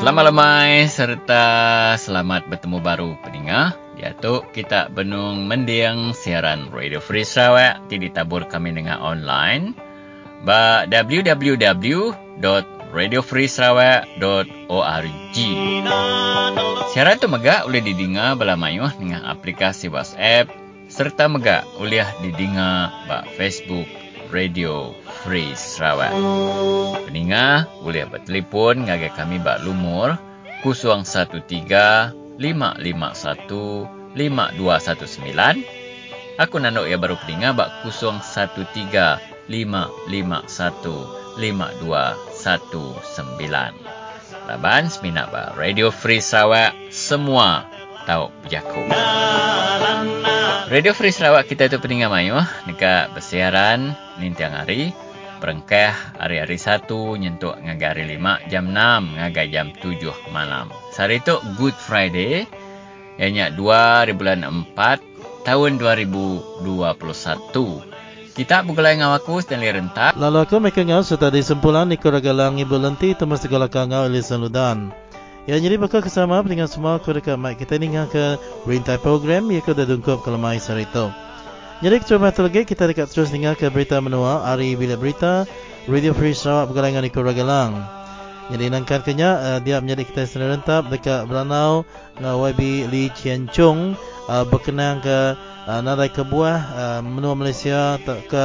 Selamat lemai serta selamat bertemu baru pendengar. Ya tu kita benung mendiang siaran Radio Free Sarawak di ditabur kami dengan online ba www.radiofreesarawak.org. Siaran tu megak boleh didengar bala mayuh dengan aplikasi WhatsApp serta megak boleh didengar ba Facebook Radio Free Sarawak. Peningah boleh bertelefon ngagai kami bak lumur 013 551 5219. Aku nanok ya baru peningah bak 013 551 5219. Laban seminat bak Radio Free Sarawak semua tahu berjaku. Radio Free Sarawak kita tu peningah mayu dekat bersiaran nintiang hari Perengkah hari-hari satu nyentuk ngagai hari lima jam enam ngagai jam tujuh malam. Hari itu Good Friday. Ianya dua bulan empat tahun dua ribu dua puluh satu. Kita bukulai ngau aku Stanley Rentak. Lalu aku mereka ngau serta disempulan ni kuragalang ibu lenti temas segala ngau Elisan Ludan. Ya jadi bakal kesama dengan semua kureka mic kita ni ke Rintai program ya ke dah dungkup ke lemai sehari itu. Jadi kita lagi kita dekat terus dengar ke berita menua hari bila berita Radio Free Sarawak bergalangan di Kuragalang. Jadi nangkan kenya uh, dia menjadi kita sendiri rentap dekat Belanau dengan YB Lee Chien Chung uh, berkenaan ke uh, nadai kebuah uh, menua Malaysia ke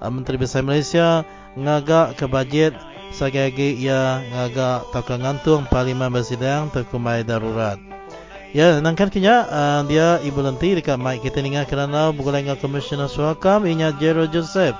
uh, Menteri Besar Malaysia ngagak ke bajet sebagai ia ngagak tak ngantung Parlimen bersidang terkumai darurat. Ya, nangkan kenya uh, dia ibu lenti dekat mic kita dengar kerana bukan Komisioner Suakam inya Jero Joseph.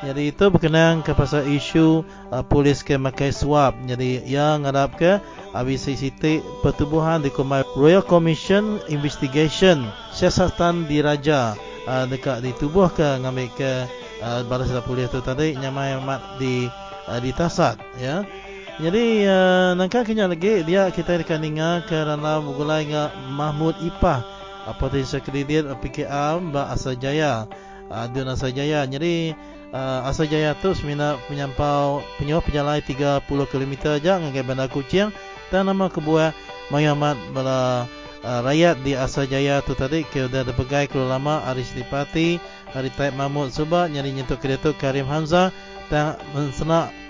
Jadi itu berkenaan ke pasal isu uh, polis ke makai suap. Jadi yang ngarap ke ABCCT pertubuhan di Kumai Royal Commission Investigation siasatan diraja uh, dekat ditubuh ke ngambil ke uh, balas polis tu tadi nyamai mat di uh, di tasat ya. Jadi uh, nangka kenya lagi dia kita akan dengar kerana bergulai dengan Mahmud Ipah. Apa tu sekredit PKR Mbak Asal Jaya uh, Dun Asal Jaya jadi uh, Asal Jaya tu semina penyampau penyuh penjalai 30 km aja dengan bandar Kuching. Dan nama kebuah Mayamat bala uh, rakyat di Asal Jaya tu tadi ke udah dipegai keluar lama Aris Dipati Hari Taib Mahmud Subah nyari nyentuk ke tu Karim Hamzah dan senak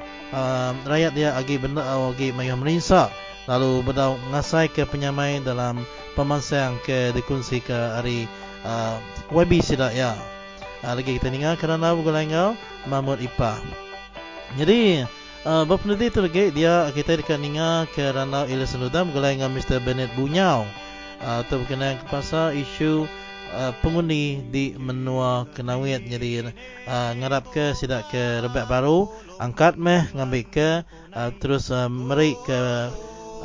rakyat dia agi benda agi mayam rinsa lalu berdau ngasai ke penyamai dalam pemansang ke dikunci ke hari uh, YB sidak ya. Uh, lagi kita dengar kerana bergulangau Mahmud Ipa. Jadi uh, bapa nanti tu lagi dia kita dekat dengar kerana Ilyas Seludam bergulangau Mr. Bennett Bunyau. Uh, tu berkenaan ke pasal isu Uh, pengundi di menua kenawit jadi uh, ngarap ke sidak ke rebek baru angkat meh ngambil ke uh, terus uh, merik ke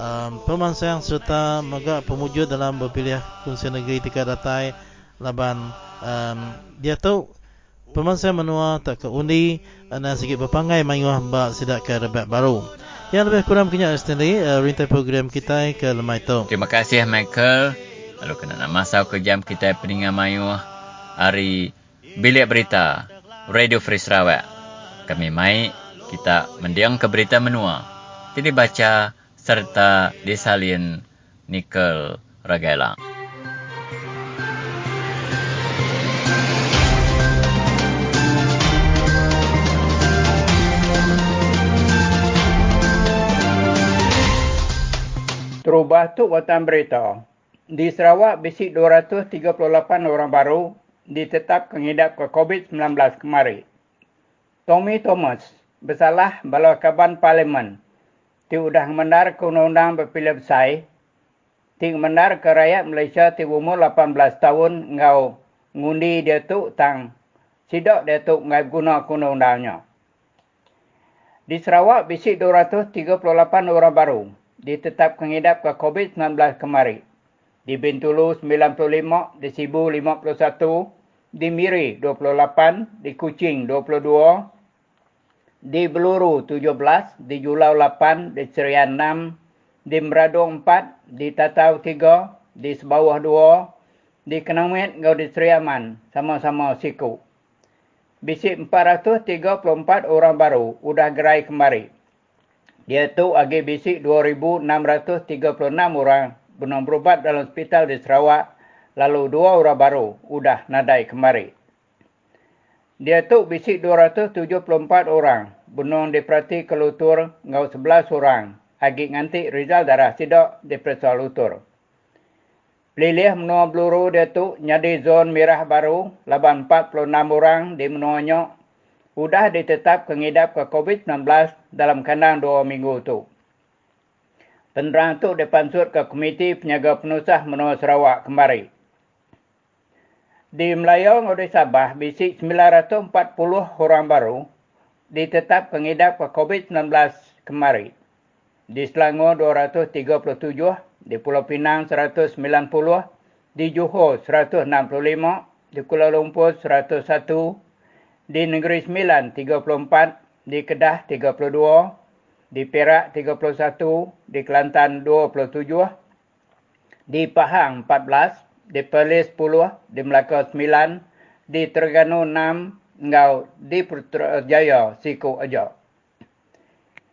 uh, pemansang serta megak pemujud dalam berpilih kunci negeri tiga datai laban. Um, dia tahu pemansang menua tak ke undi dan sikit berpangai mayuh mbak sidak ke rebek baru. Yang lebih kurang punya sendiri uh, rintai program kita ke lemai tu terima kasih Michael Lalu kena nak masuk ke jam kita peningan mayu hari bilik berita Radio Free Sarawak. Kami mai kita mendiang ke berita menua. Jadi baca serta disalin Nikel Ragailang. Terubah tu watan berita. Di Sarawak, bisik 238 orang baru ditetap kengidap ke COVID-19 kemarin. Tommy Thomas bersalah balau kaban parlimen. Ti udah mendar ke undang-undang berpilih besar. Ti mendar ke rakyat Malaysia ti umur 18 tahun ngau ngundi dia tu tang sidak dia tu ngai guna ke undang-undangnya. Di Sarawak, bisik 238 orang baru ditetap kengidap ke COVID-19 kemarin di Bintulu 95, di Sibu 51, di Miri 28, di Kuching 22, di Beluru 17, di Julau 8, di Serian 6, di Meradong 4, di Tatau 3, di Sebawah 2, di Kenangmet ngau di Seriaman sama-sama siku. Bisik 434 orang baru udah gerai kembali. Iaitu agi bisik 2,636 orang benang berubat dalam hospital di Sarawak, lalu dua orang baru udah nadai kemari. Dia tu bisik 274 orang, benang diperhati ke lutur ngau 11 orang, agi nganti Rizal darah tidak diperiksa lutur. Pelilih menua peluru dia tu nyadi zon merah baru, laban 46 orang di menuanya, sudah ditetap kengidap ke COVID-19 dalam kandang dua minggu tu. Penerang itu dipansut ke Komiti Penyaga Penusah Menua Sarawak kembali. Di Melayu Ngudi Sabah, bisik 940 orang baru ditetap pengidap ke COVID-19 kembali. Di Selangor 237, di Pulau Pinang 190, di Johor 165, di Kuala Lumpur 101, di Negeri Sembilan 34, di Kedah 32, di Perak 31, di Kelantan 27, di Pahang 14, di Perlis 10, di Melaka 9, di Terengganu 6, engau di Putrajaya Siku Aja.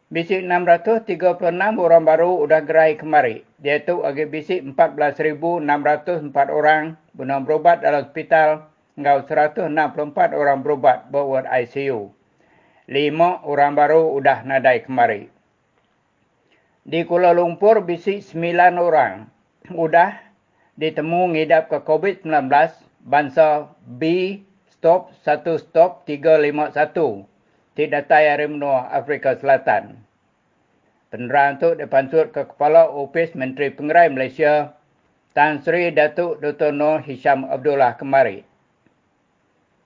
Bisik 636 orang baru sudah gerai kemari. Dia tu agi bisik 14,604 orang guna berubat dalam hospital. Engau 164 orang berubat buat ICU lima orang baru sudah nadai kemari. Di Kuala Lumpur, bisik sembilan orang sudah ditemu ngidap ke COVID-19 bangsa B stop 1 stop 351 di datai hari menua Afrika Selatan. Penerang itu dipansut ke Kepala Ofis Menteri Pengerai Malaysia Tan Sri Datuk Dr. Noh Hisham Abdullah kemari.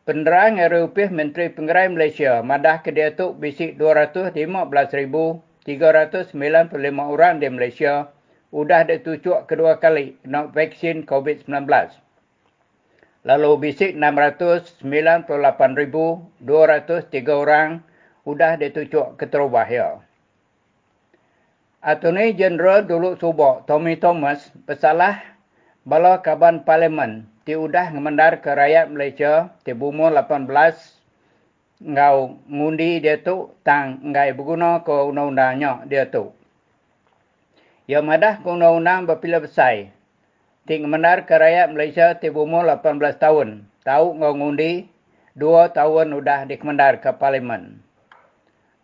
Penerang RUP Menteri Pengerai Malaysia madah ke dia tu bisik 215,395 orang di Malaysia sudah ditucuk kedua kali kena vaksin COVID-19. Lalu bisik 698,203 orang sudah ditucuk keterubahaya. Attorney General dulu subak Tommy Thomas bersalah bala kaban parlimen diudah ngemendar ke rakyat Malaysia di bumur 18 ngau ngundi dia tu tang ngai berguna ke undang-undangnya dia tu. Ya madah ke undang-undang berpila besar. Di ngemendar ke rakyat Malaysia di bumur 18 tahun. Tahu ngau ngundi, dua tahun udah dikemendar ke parlimen.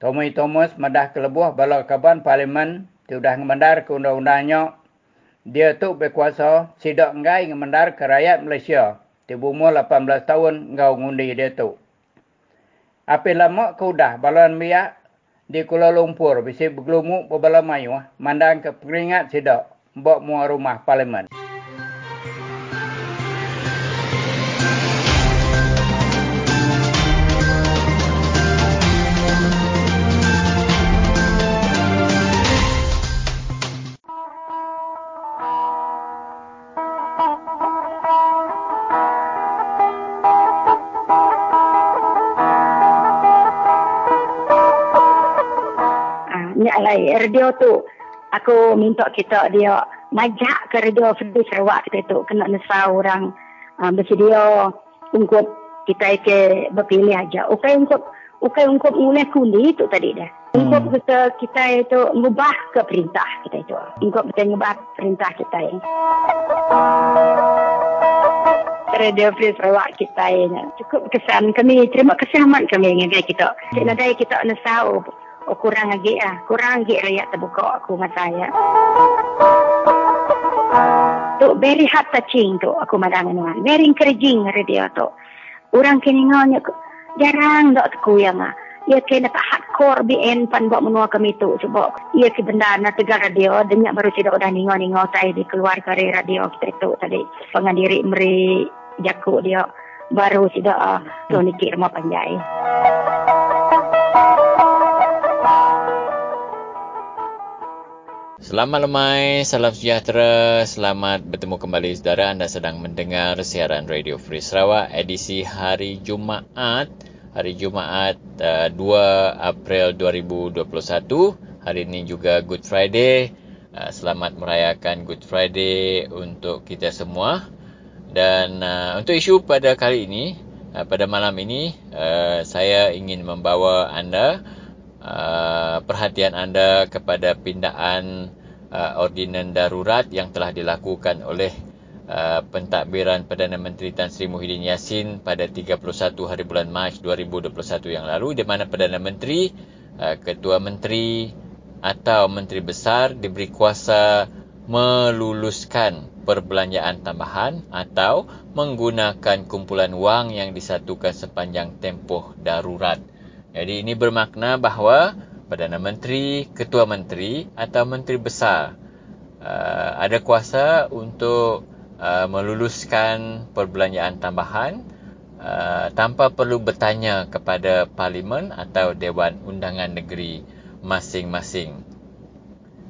Tommy Thomas madah ke lebuh bala kaban parlimen sudah ngemendar ke undang-undangnya dia tu berkuasa sidak ngai ngemendar ke rakyat Malaysia. Di umur 18 tahun ngau ngundi dia tu. Apa lama kau dah balon biak di Kuala Lumpur bisa bergelumuk berbala mayu mandang ke peringat sidak buat muar rumah parlimen. Radio tu aku minta kita dia majak ke radio Free Sarawak kita tu kena nesa orang uh, bersedia untuk kita ke berpilih aja. Okey untuk okey untuk mulai kundi itu tadi dah. Hmm. Untuk kita kita itu ngubah ke perintah kita itu. Untuk kita ngubah perintah kita ini. Radio Free Sarawak kita ini. Cukup kesan kami. Terima kasih amat kami dengan kita. Kita nak kita nesau oh, kurang lagi ah kurang lagi rakyat terbuka aku dengan saya. Tu very heart touching tu aku madang dengan very encouraging radio tu orang kini nganya jarang dok aku yang ah ia kena tak hardcore BN pan buat menua kami tu sebab ia ke benda na tegar radio denyak baru tidak udah ningo ningo saya di keluar dari radio kita tu tadi. Pengandiri meri jaku dia baru tidak uh, tu nikir rumah panjai. Selamat lemai, salam sejahtera, selamat bertemu kembali saudara anda sedang mendengar siaran Radio Free Sarawak edisi hari Jumaat, hari Jumaat uh, 2 April 2021. Hari ini juga Good Friday. Uh, selamat merayakan Good Friday untuk kita semua. Dan uh, untuk isu pada kali ini, uh, pada malam ini, uh, saya ingin membawa anda uh, perhatian anda kepada pindaan uh, ordinan darurat yang telah dilakukan oleh uh, pentadbiran Perdana Menteri Tan Sri Muhyiddin Yassin pada 31 hari bulan Mac 2021 yang lalu di mana Perdana Menteri, uh, Ketua Menteri atau Menteri Besar diberi kuasa meluluskan perbelanjaan tambahan atau menggunakan kumpulan wang yang disatukan sepanjang tempoh darurat. Jadi ini bermakna bahawa Perdana Menteri, Ketua Menteri atau Menteri Besar uh, ada kuasa untuk uh, meluluskan perbelanjaan tambahan uh, tanpa perlu bertanya kepada Parlimen atau Dewan Undangan Negeri masing-masing.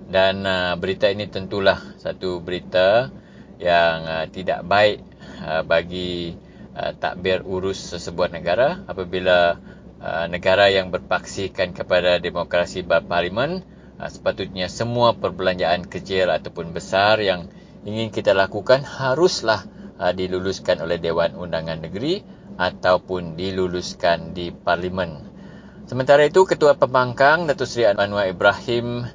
Dan uh, berita ini tentulah satu berita yang uh, tidak baik uh, bagi uh, takbir urus sesebuah negara apabila uh, negara yang berpaksikan kepada demokrasi berparlimen uh, sepatutnya semua perbelanjaan kecil ataupun besar yang ingin kita lakukan haruslah uh, diluluskan oleh Dewan Undangan Negeri ataupun diluluskan di parlimen. Sementara itu Ketua Pembangkang Datuk Seri Anwar Ibrahim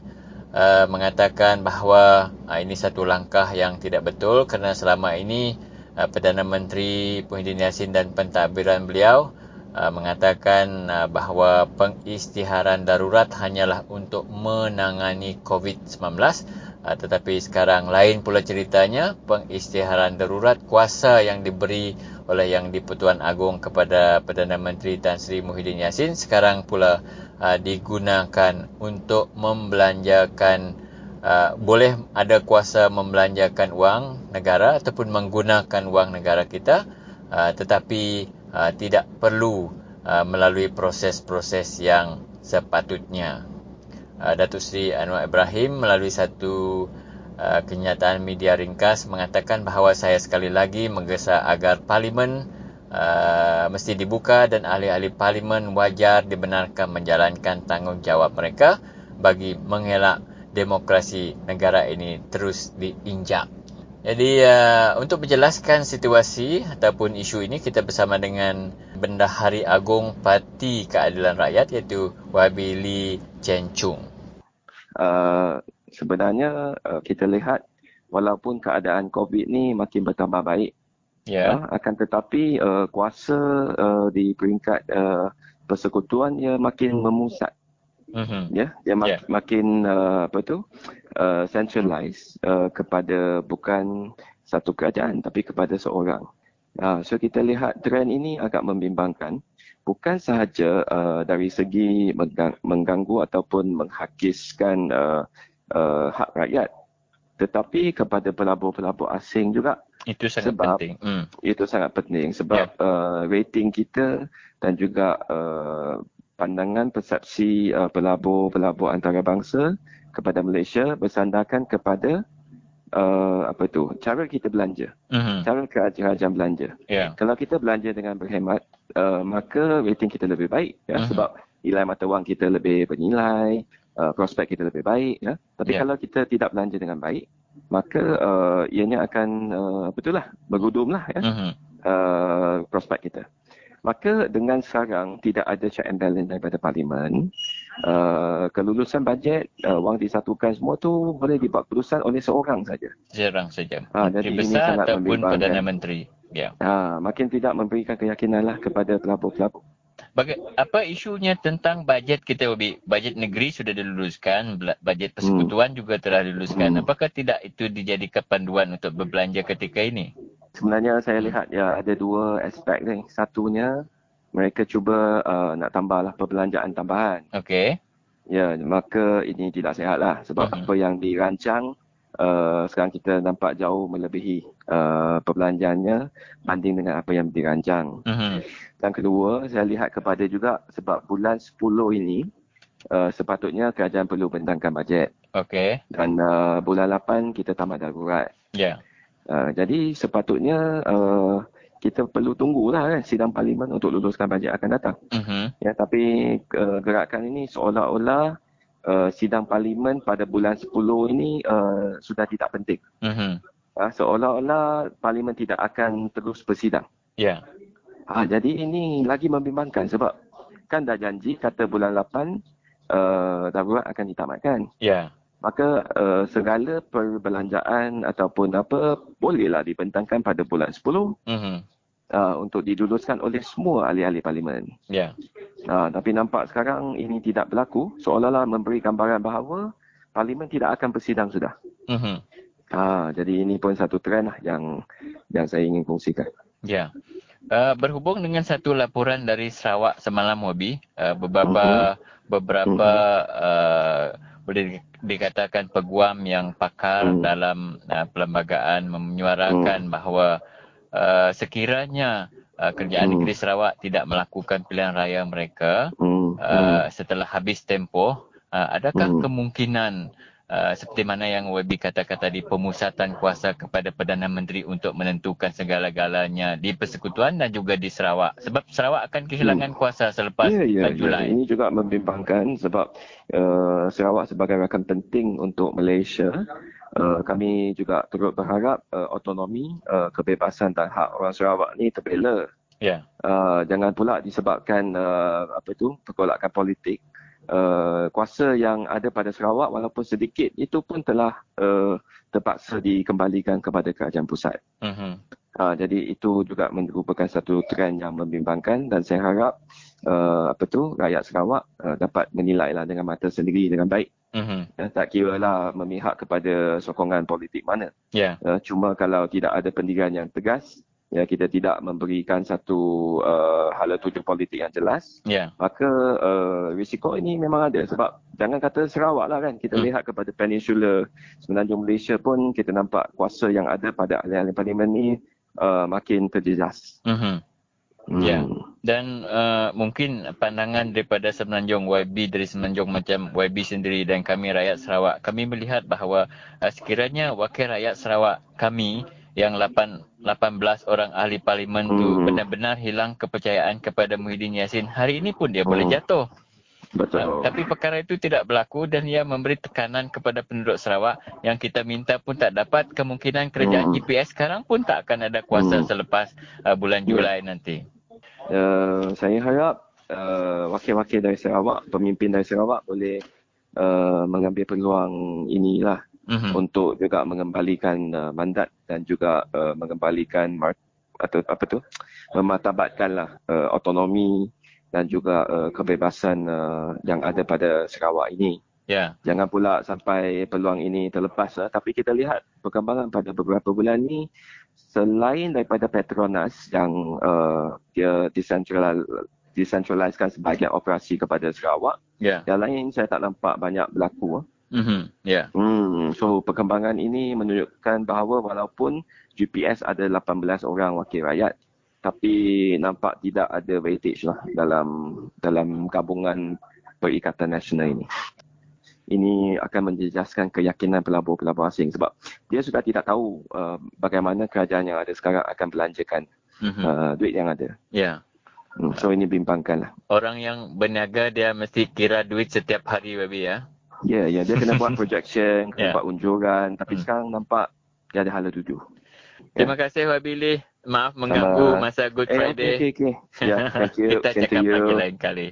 mengatakan bahawa ini satu langkah yang tidak betul kerana selama ini Perdana Menteri Muhyiddin Yassin dan pentadbiran beliau uh, mengatakan uh, bahawa pengisytiharan darurat hanyalah untuk menangani COVID-19 uh, tetapi sekarang lain pula ceritanya pengisytiharan darurat kuasa yang diberi oleh Yang di-Pertuan Agong kepada Perdana Menteri Tan Sri Muhyiddin Yassin sekarang pula digunakan untuk membelanjakan boleh ada kuasa membelanjakan wang negara ataupun menggunakan wang negara kita. Tetapi uh, tidak perlu uh, melalui proses-proses yang sepatutnya. Uh, Datuk Seri Anwar Ibrahim melalui satu uh, kenyataan media ringkas mengatakan bahawa saya sekali lagi menggesa agar parlimen Uh, mesti dibuka dan ahli-ahli parlimen wajar dibenarkan menjalankan tanggungjawab mereka bagi mengelak demokrasi negara ini terus diinjak. Jadi uh, untuk menjelaskan situasi ataupun isu ini kita bersama dengan Bendahari Agung Parti Keadilan Rakyat iaitu YB Lee Chen Chung. Uh, sebenarnya uh, kita lihat walaupun keadaan COVID ni makin bertambah baik Yeah. Uh, akan tetapi uh, kuasa uh, di peringkat uh, persekutuan ia makin memusat. Mm-hmm. Ya, yeah? dia mak- yeah. makin uh, apa tu? Uh, centralized uh, kepada bukan satu kerajaan tapi kepada seorang. Uh, so kita lihat trend ini agak membimbangkan bukan sahaja uh, dari segi mengganggu ataupun menghakiskan uh, uh, hak rakyat tetapi kepada pelabur-pelabur asing juga itu sangat sebab, penting. Hmm. Itu sangat penting sebab yeah. uh, rating kita dan juga uh, pandangan persepsi uh, pelabur-pelabur antarabangsa kepada Malaysia bersandarkan kepada uh, apa itu cara kita belanja, mm-hmm. cara kerajaan belanja. Yeah. Kalau kita belanja dengan berhemat, uh, maka rating kita lebih baik ya mm-hmm. sebab nilai mata wang kita lebih bernilai, uh, prospek kita lebih baik ya. Tapi yeah. kalau kita tidak belanja dengan baik, maka uh, ianya akan uh, betul lah bergudumlah ya uh-huh. uh, prospek kita. Maka dengan sekarang tidak ada check and balance daripada parlimen, uh, kelulusan bajet, uh, wang disatukan semua tu boleh dibuat keputusan oleh seorang saja. Seorang saja. Ha, jadi Menteri besar ataupun Perdana Menteri. Ya. Ha, makin tidak memberikan keyakinan lah kepada pelabur-pelabur. Baga- apa isunya tentang bajet kita Ubi? Bajet negeri sudah diluluskan, bajet persekutuan hmm. juga telah diluluskan. Hmm. Apakah tidak itu dijadikan panduan untuk berbelanja ketika ini? Sebenarnya saya lihat ya ada dua aspek ni. Satunya mereka cuba uh, nak tambahlah perbelanjaan tambahan. Okey. Ya, maka ini tidak sihat lah sebab uh-huh. apa yang dirancang uh, sekarang kita nampak jauh melebihi uh, perbelanjaannya banding dengan apa yang dirancang. Uh-huh. Dan kedua, saya lihat kepada juga sebab bulan 10 ini uh, sepatutnya kerajaan perlu bentangkan bajet. Okey. Dan uh, bulan 8 kita tamat darurat. Ya. Yeah. Uh, jadi sepatutnya uh, kita perlu tunggulah kan sidang parlimen untuk luluskan bajet akan datang. Uh-huh. Ya, tapi uh, gerakan ini seolah-olah uh, sidang parlimen pada bulan 10 ini uh, sudah tidak penting. Uh-huh. Uh, seolah-olah parlimen tidak akan terus bersidang. Ya. Yeah. Ha, jadi ini lagi membimbangkan sebab kan dah janji kata bulan 8 uh, darurat akan ditamatkan. Ya. Maka uh, segala perbelanjaan ataupun apa bolehlah dibentangkan pada bulan 10 Mhm. uh, untuk diluluskan oleh semua ahli-ahli parlimen. Ya. Uh, tapi nampak sekarang ini tidak berlaku seolah-olah memberi gambaran bahawa parlimen tidak akan bersidang sudah. Mhm. Ha, jadi ini pun satu trend lah yang yang saya ingin kongsikan. Ya. Uh, berhubung dengan satu laporan dari Sarawak semalam Wabi, uh, beberapa beberapa uh, boleh di- dikatakan peguam yang pakar Mhm. dalam uh, perlembagaan menyuarakan bahawa uh, sekiranya uh, kerajaan Mhm. negeri Sarawak tidak melakukan pilihan raya mereka Hmm, uh, setelah habis tempoh, uh, adakah Hmm. kemungkinan uh, seperti mana yang Webi katakan tadi pemusatan kuasa kepada Perdana Menteri untuk menentukan segala-galanya di persekutuan dan juga di Sarawak sebab Sarawak akan kehilangan kuasa selepas Ya, ya, uh, Julai. ya. Ini juga membimbangkan sebab uh, Sarawak sebagai rakan penting untuk Malaysia. Uh, kami juga turut berharap uh, autonomi, uh, kebebasan dan hak orang Sarawak ni terbela. Ya. Uh, jangan pula disebabkan uh, apa itu pergolakan politik. Uh, kuasa yang ada pada Sarawak walaupun sedikit itu pun telah uh, terpaksa dikembalikan kepada kerajaan pusat. Mhm. Ha, jadi itu juga merupakan satu trend yang membimbangkan dan saya harap uh, apa tu rakyat Sarawak uh, dapat menilailah dengan mata sendiri dengan baik. Mhm. Ya, tak kira lah memihak kepada sokongan politik mana. Ya. Uh, cuma kalau tidak ada pendirian yang tegas, ya kita tidak memberikan satu uh, hala tuju politik yang jelas, Ya. maka uh, risiko ini memang ada sebab jangan kata Sarawak lah kan kita Hmm. lihat kepada peninsula semenanjung Malaysia pun kita nampak kuasa yang ada pada ahli-ahli parlimen ni uh, makin terjejas. Mhm. Hmm. Ya. Dan uh, mungkin pandangan daripada Semenanjung YB dari Semenanjung macam YB sendiri dan kami rakyat Sarawak, kami melihat bahawa uh, sekiranya wakil rakyat Sarawak kami yang 8, 18 orang ahli parlimen tu Hmm. benar-benar hilang kepercayaan kepada Muhyiddin Yassin, hari ini pun dia boleh Hmm. jatuh. Betul. Uh, tapi perkara itu tidak berlaku dan ia memberi tekanan kepada penduduk Sarawak yang kita minta pun tak dapat. Kemungkinan kerajaan Hmm. GPS sekarang pun tak akan ada kuasa Hmm. selepas uh, bulan Ya. Julai nanti. Uh, saya harap uh, wakil-wakil dari Sarawak, pemimpin dari Sarawak boleh uh, mengambil peluang inilah Mhm. untuk juga mengembalikan uh, mandat dan juga uh, mengembalikan mar- atau apa tu memartabatkanlah uh, autonomi dan juga uh, kebebasan uh, yang ada pada Sarawak ini. Ya. Jangan pula sampai peluang ini terlepas lah. Tapi kita lihat perkembangan pada beberapa bulan ni selain daripada Petronas yang uh, dia decentralize decentralizekan sebahagian operasi kepada Sarawak. Ya. Yang lain saya tak nampak banyak berlaku. Mhm. Ya. Hmm, so perkembangan ini menunjukkan bahawa walaupun GPS ada 18 orang wakil rakyat tapi nampak tidak ada weightage lah dalam dalam gabungan Perikatan Nasional ini. Ini akan menjejaskan keyakinan pelabur-pelabur asing sebab dia sudah tidak tahu uh, bagaimana kerajaan yang ada sekarang akan belanjakan Mhm. uh, duit yang ada. Ya. Hmm, so ini bimbangkan lah. Orang yang berniaga dia mesti kira duit setiap hari babi ya. Ya, yeah, ya yeah, dia kena buat projection, kena Ya. buat unjuran tapi Hmm. sekarang nampak dia ada hala tuju. Terima kasih Wabi Lee. Maaf mengganggu Sama. masa Good Eh, Friday. okay, okay, okay. Ya, thank you. Kita Same cakap lagi lain kali.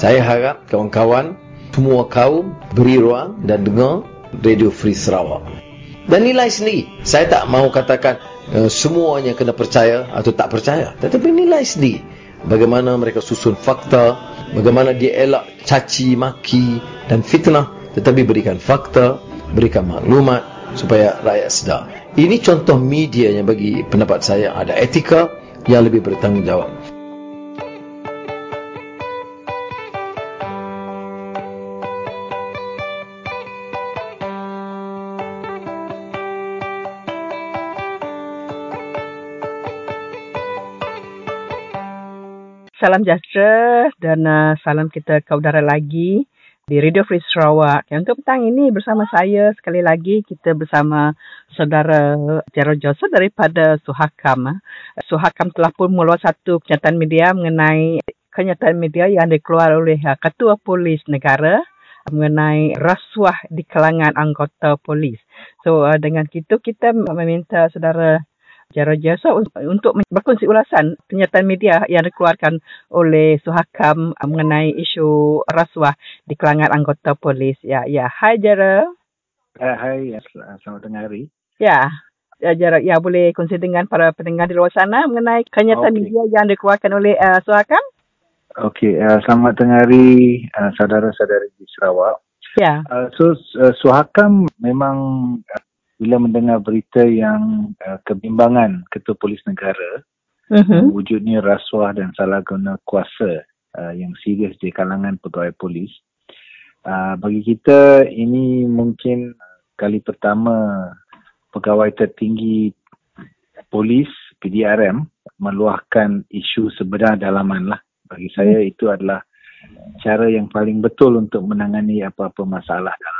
Saya harap kawan-kawan semua kaum beri ruang dan dengar Radio Free Sarawak. Dan nilai sendiri. Saya tak mau katakan uh, semuanya kena percaya atau tak percaya. Tetapi nilai sendiri. Bagaimana mereka susun fakta, bagaimana dia elak caci, maki dan fitnah. Tetapi berikan fakta, berikan maklumat supaya rakyat sedar. Ini contoh media yang bagi pendapat saya ada etika yang lebih bertanggungjawab. Salam sejahtera dan uh, salam kita ke udara lagi di Radio Free Sarawak. Untuk petang ini bersama saya sekali lagi kita bersama saudara Jero Joseph daripada Suhakam. Suhakam telah pun meluat satu kenyataan media mengenai kenyataan media yang dikeluarkan oleh Ketua Polis Negara mengenai rasuah di kalangan anggota polis. So dengan itu kita meminta saudara Jaro Jasa untuk berkongsi ulasan kenyataan media yang dikeluarkan oleh Suhakam mengenai isu rasuah di kalangan anggota polis. Ya, ya. Hai Jaro. Uh, hai, ya, selamat tengah hari. Ya, ya, Jaro, ya boleh kongsi dengan para pendengar di luar sana mengenai kenyataan okay. media yang dikeluarkan oleh uh, Suhakam. Okey, uh, selamat tengah hari uh, saudara-saudari di Sarawak. Ya. Uh, so, uh, Suhakam memang uh, bila mendengar berita yang uh, kebimbangan Ketua Polis Negara uh-huh. wujudnya rasuah dan salah guna kuasa uh, yang serius di kalangan pegawai polis. Uh, bagi kita ini mungkin kali pertama pegawai tertinggi polis PDRM meluahkan isu sebenar dalaman lah. Bagi saya itu adalah cara yang paling betul untuk menangani apa-apa masalah dalaman uh,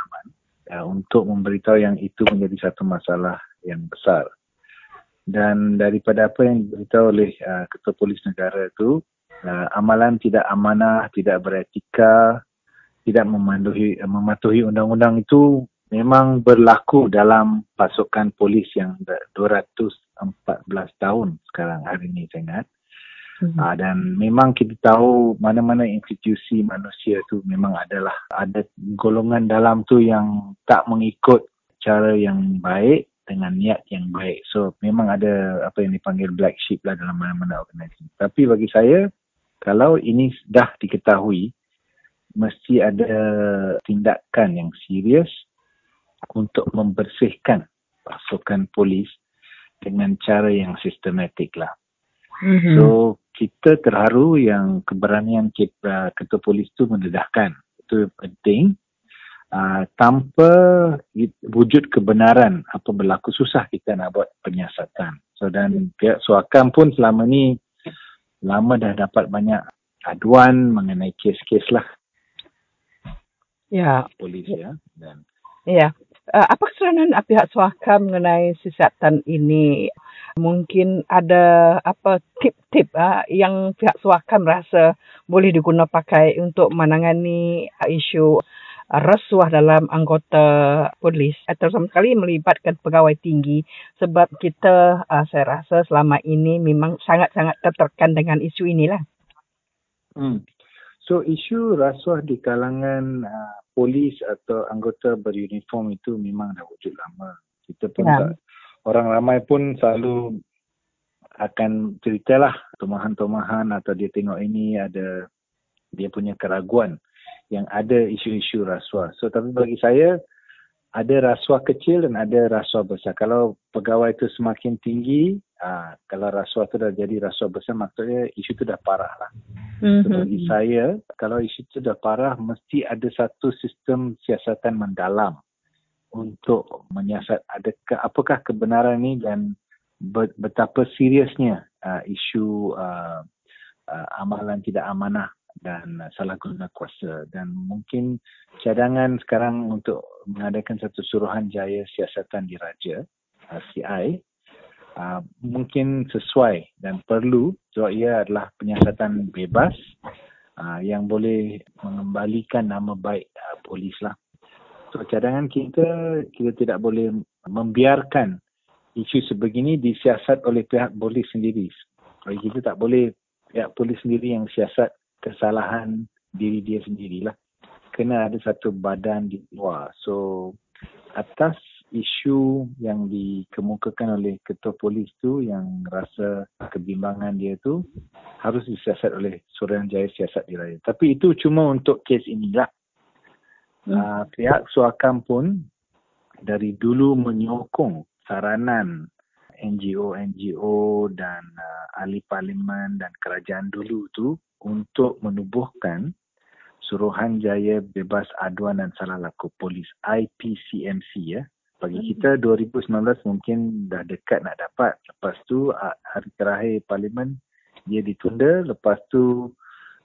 untuk memberitahu yang itu menjadi satu masalah yang besar. Dan daripada apa yang diberitahu oleh uh, Ketua Polis Negara itu, uh, amalan tidak amanah, tidak beretika, tidak mematuhi, uh, mematuhi undang-undang itu memang berlaku dalam pasukan polis yang 214 tahun sekarang hari ini saya ingat. Hmm. Uh, dan memang kita tahu mana-mana institusi manusia tu memang adalah ada golongan dalam tu yang tak mengikut cara yang baik dengan niat yang baik. So memang ada apa yang dipanggil black sheep lah dalam mana-mana organisasi. Tapi bagi saya kalau ini dah diketahui mesti ada tindakan yang serius untuk membersihkan pasukan polis dengan cara yang sistematik lah. Mm-hmm. So kita terharu yang keberanian kita, ketua polis tu mendedahkan. Itu penting. Uh, tanpa wujud kebenaran apa berlaku susah kita nak buat penyiasatan. So dan pihak suakan pun selama ni lama dah dapat banyak aduan mengenai kes-kes lah. Ya. Polis ya. Dan ya. Uh, apa kesalahan pihak suakan mengenai siasatan ini? Mungkin ada apa tip-tip uh, yang pihak suakan rasa boleh digunakan pakai untuk menangani uh, isu rasuah dalam anggota polis atau sama sekali melibatkan pegawai tinggi sebab kita uh, saya rasa selama ini memang sangat-sangat tertekan dengan isu inilah. Hmm. So isu rasuah di kalangan uh, polis atau anggota beruniform itu memang dah wujud lama. Kita pun ya. tak orang ramai pun selalu akan ceritalah tomahan-tomahan atau dia tengok ini ada dia punya keraguan yang ada isu-isu rasuah. So tapi bagi saya ada rasuah kecil dan ada rasuah besar. Kalau pegawai itu semakin tinggi, aa, kalau rasuah itu dah jadi rasuah besar maksudnya isu itu dah parah lah. Mm-hmm. So bagi saya kalau isu itu dah parah mesti ada satu sistem siasatan mendalam untuk menyiasat adakah apakah kebenaran ini dan betapa seriusnya uh, isu uh, uh, amalan tidak amanah dan uh, salah guna kuasa. Dan mungkin cadangan sekarang untuk mengadakan satu suruhan jaya siasatan diraja uh, CI uh, mungkin sesuai dan perlu sebab ia adalah penyiasatan bebas uh, yang boleh mengembalikan nama baik uh, polis lah So cadangan kita, kita tidak boleh membiarkan isu sebegini disiasat oleh pihak polis sendiri. Jadi kita tak boleh pihak polis sendiri yang siasat kesalahan diri dia sendirilah. Kena ada satu badan di luar. So atas isu yang dikemukakan oleh ketua polis tu yang rasa kebimbangan dia tu harus disiasat oleh Suruhanjaya Siasat Diraya. Tapi itu cuma untuk kes inilah. Uh, pihak suakan pun dari dulu menyokong saranan NGO-NGO dan uh, ahli parlimen dan kerajaan dulu tu untuk menubuhkan Suruhanjaya Bebas Aduan dan Salah Laku Polis IPCMC ya. Bagi hmm. kita 2019 mungkin dah dekat nak dapat. Lepas tu hari terakhir parlimen dia ditunda. Lepas tu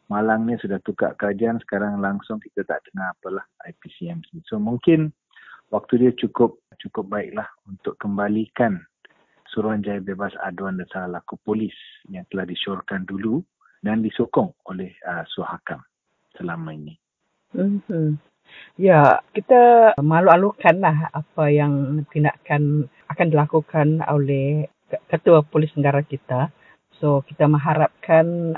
Malang ni sudah tukar kerajaan sekarang langsung kita tak dengar apalah IPCMC. So mungkin waktu dia cukup cukup baiklah untuk kembalikan Suruhanjaya Bebas Aduan dan Salah Laku Polis yang telah disyorkan dulu dan disokong oleh uh, Suhakam selama ini. Mm-hmm. Ya, kita malu-alukanlah apa yang tindakan akan dilakukan oleh Ketua Polis Negara kita. So, kita mengharapkan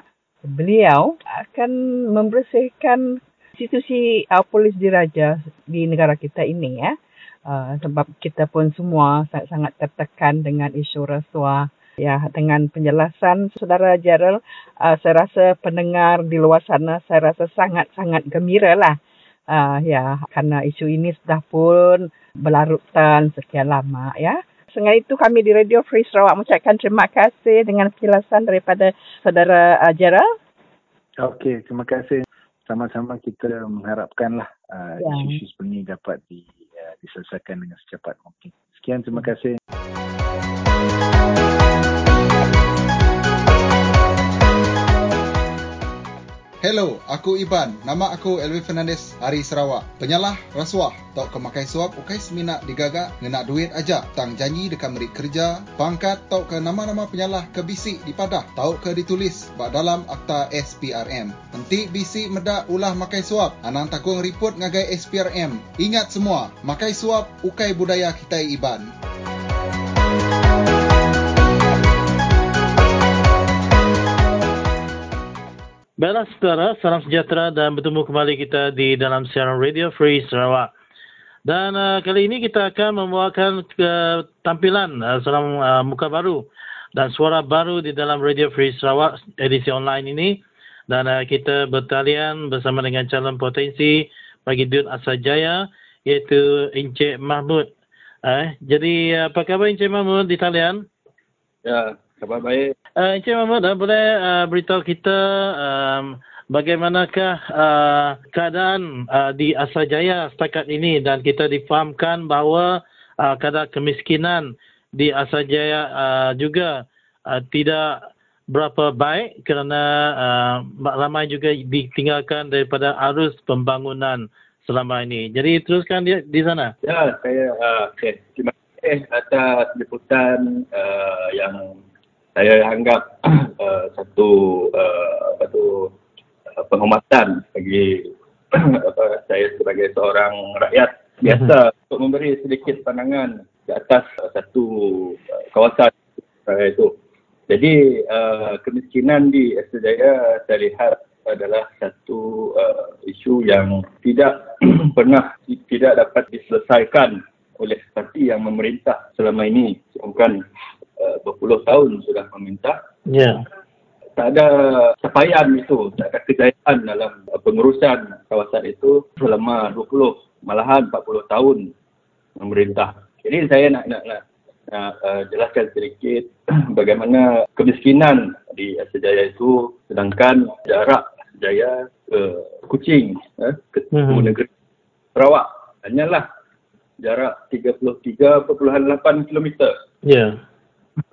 beliau akan membersihkan institusi uh, polis diraja di negara kita ini ya. Uh, sebab kita pun semua sangat-sangat tertekan dengan isu rasuah. Ya, dengan penjelasan saudara Gerald, uh, saya rasa pendengar di luar sana saya rasa sangat-sangat gembira lah. Uh, ya, karena isu ini sudah pun berlarutan sekian lama ya. Dengan itu kami di Radio Free Sarawak mengucapkan terima kasih dengan penjelasan daripada saudara uh, Gerald. Okey, terima kasih. Sama-sama kita mengharapkanlah uh, ya. isu-isu seperti ini dapat di, uh, diselesaikan dengan secepat mungkin. Sekian, terima ya. kasih. Hello, aku Iban. Nama aku Elvin Fernandez, Hari Sarawak. Penyalah rasuah. Tok ke makai suap, ukai semina digagak, ngenak duit aja. Tang janji dekat merik kerja. Pangkat tok ke nama-nama penyalah ke bisik di padah. Tau ke ditulis bak dalam akta SPRM. Nanti bisik medak ulah makai suap. Anang takung report ngagai SPRM. Ingat semua, makai suap ukai budaya kita Iban. Baiklah saudara, salam sejahtera dan bertemu kembali kita di dalam siaran Radio Free Sarawak. Dan uh, kali ini kita akan membawakan ke tampilan uh, seorang uh, muka baru dan suara baru di dalam Radio Free Sarawak edisi online ini. Dan uh, kita bertalian bersama dengan calon potensi bagi Dun Asajaya iaitu Encik Mahmud. Uh, jadi uh, apa khabar Encik Mahmud di talian? Ya, Khabar baik. Uh, Encik Mahmud, uh, boleh uh, beritahu kita um, bagaimanakah uh, keadaan uh, di Asajaya setakat ini dan kita difahamkan bahawa uh, kadar kemiskinan di Asajaya uh, juga uh, tidak berapa baik kerana uh, ramai juga ditinggalkan daripada arus pembangunan selama ini. Jadi teruskan di, di sana. Ya, saya uh, okay. terima kasih atas liputan uh, yang saya anggap uh, satu uh, apa tu uh, penghormatan bagi apa saya sebagai seorang rakyat biasa mm-hmm. untuk memberi sedikit pandangan di atas uh, satu uh, kawasan uh, itu. Jadi uh, kemiskinan di Esdaya saya lihat adalah satu uh, isu yang tidak pernah tidak dapat diselesaikan oleh parti yang memerintah selama ini. Bukan uh, berpuluh tahun sudah meminta. Ya. Yeah. Tak ada capaian itu, tak ada kejayaan dalam pengurusan kawasan itu selama 20 malahan 40 tahun memerintah. Jadi saya nak nak nak, nak uh, jelaskan sedikit bagaimana kemiskinan di Sejaya itu sedangkan jarak Sejaya ke Kuching eh, ke mm-hmm. negeri Sarawak hanyalah jarak 33.8 km. Ya. Yeah.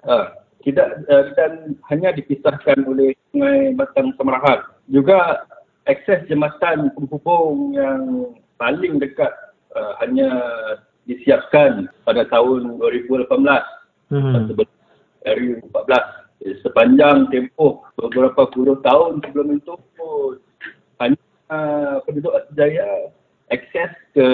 Uh, tidak uh, dan hanya dipisahkan oleh Sungai Batang Semerahan. Juga akses jambatan penghubung yang paling dekat uh, hanya disiapkan pada tahun 2018 hmm. sebelum dari 14 sepanjang tempoh beberapa puluh tahun sebelum itu hanya uh, penduduk Asjaya akses ke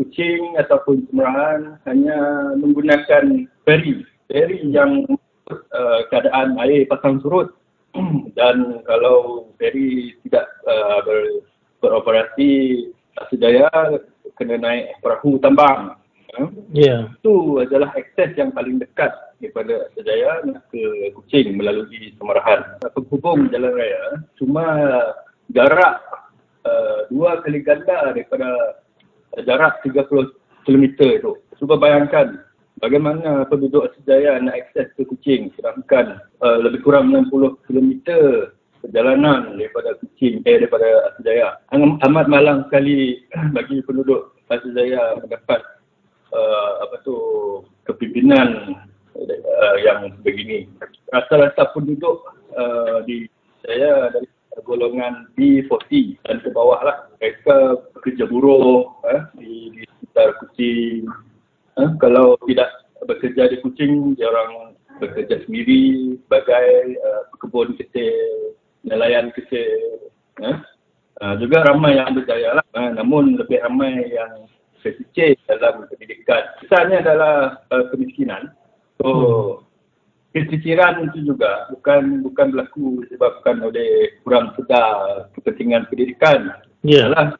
Kuching ataupun Semerahan hanya menggunakan ferry ferry yang uh, keadaan air pasang surut dan kalau ferry tidak uh, ber, beroperasi sedaya kena naik perahu tambang. Ya. Yeah. Itu adalah akses yang paling dekat daripada Sedaya nak ke Kuching melalui Semarahan. Penghubung jalan raya cuma jarak uh, dua kali ganda daripada jarak 30 km itu. Cuba bayangkan bagaimana penduduk Sejaya nak akses ke Kuching sedangkan uh, lebih kurang 60 km perjalanan daripada Kuching eh daripada Sejaya. Amat malang sekali bagi penduduk Sejaya mendapat uh, apa tu kepimpinan uh, yang begini. Rasa-rasa penduduk uh, di saya dari golongan B40 dan ke bawah lah. Mereka bekerja buruh eh, di, di sekitar Kuching. Eh, kalau tidak bekerja di Kuching, dia orang bekerja sendiri sebagai uh, pekebun kecil, nelayan kecil. Eh. Uh, juga ramai yang berjaya lah. Uh, namun lebih ramai yang kecil dalam pendidikan. Misalnya adalah uh, kemiskinan. So, hmm keciciran itu juga bukan bukan berlaku disebabkan oleh kurang sedar kepentingan pendidikan. Ya. Yeah.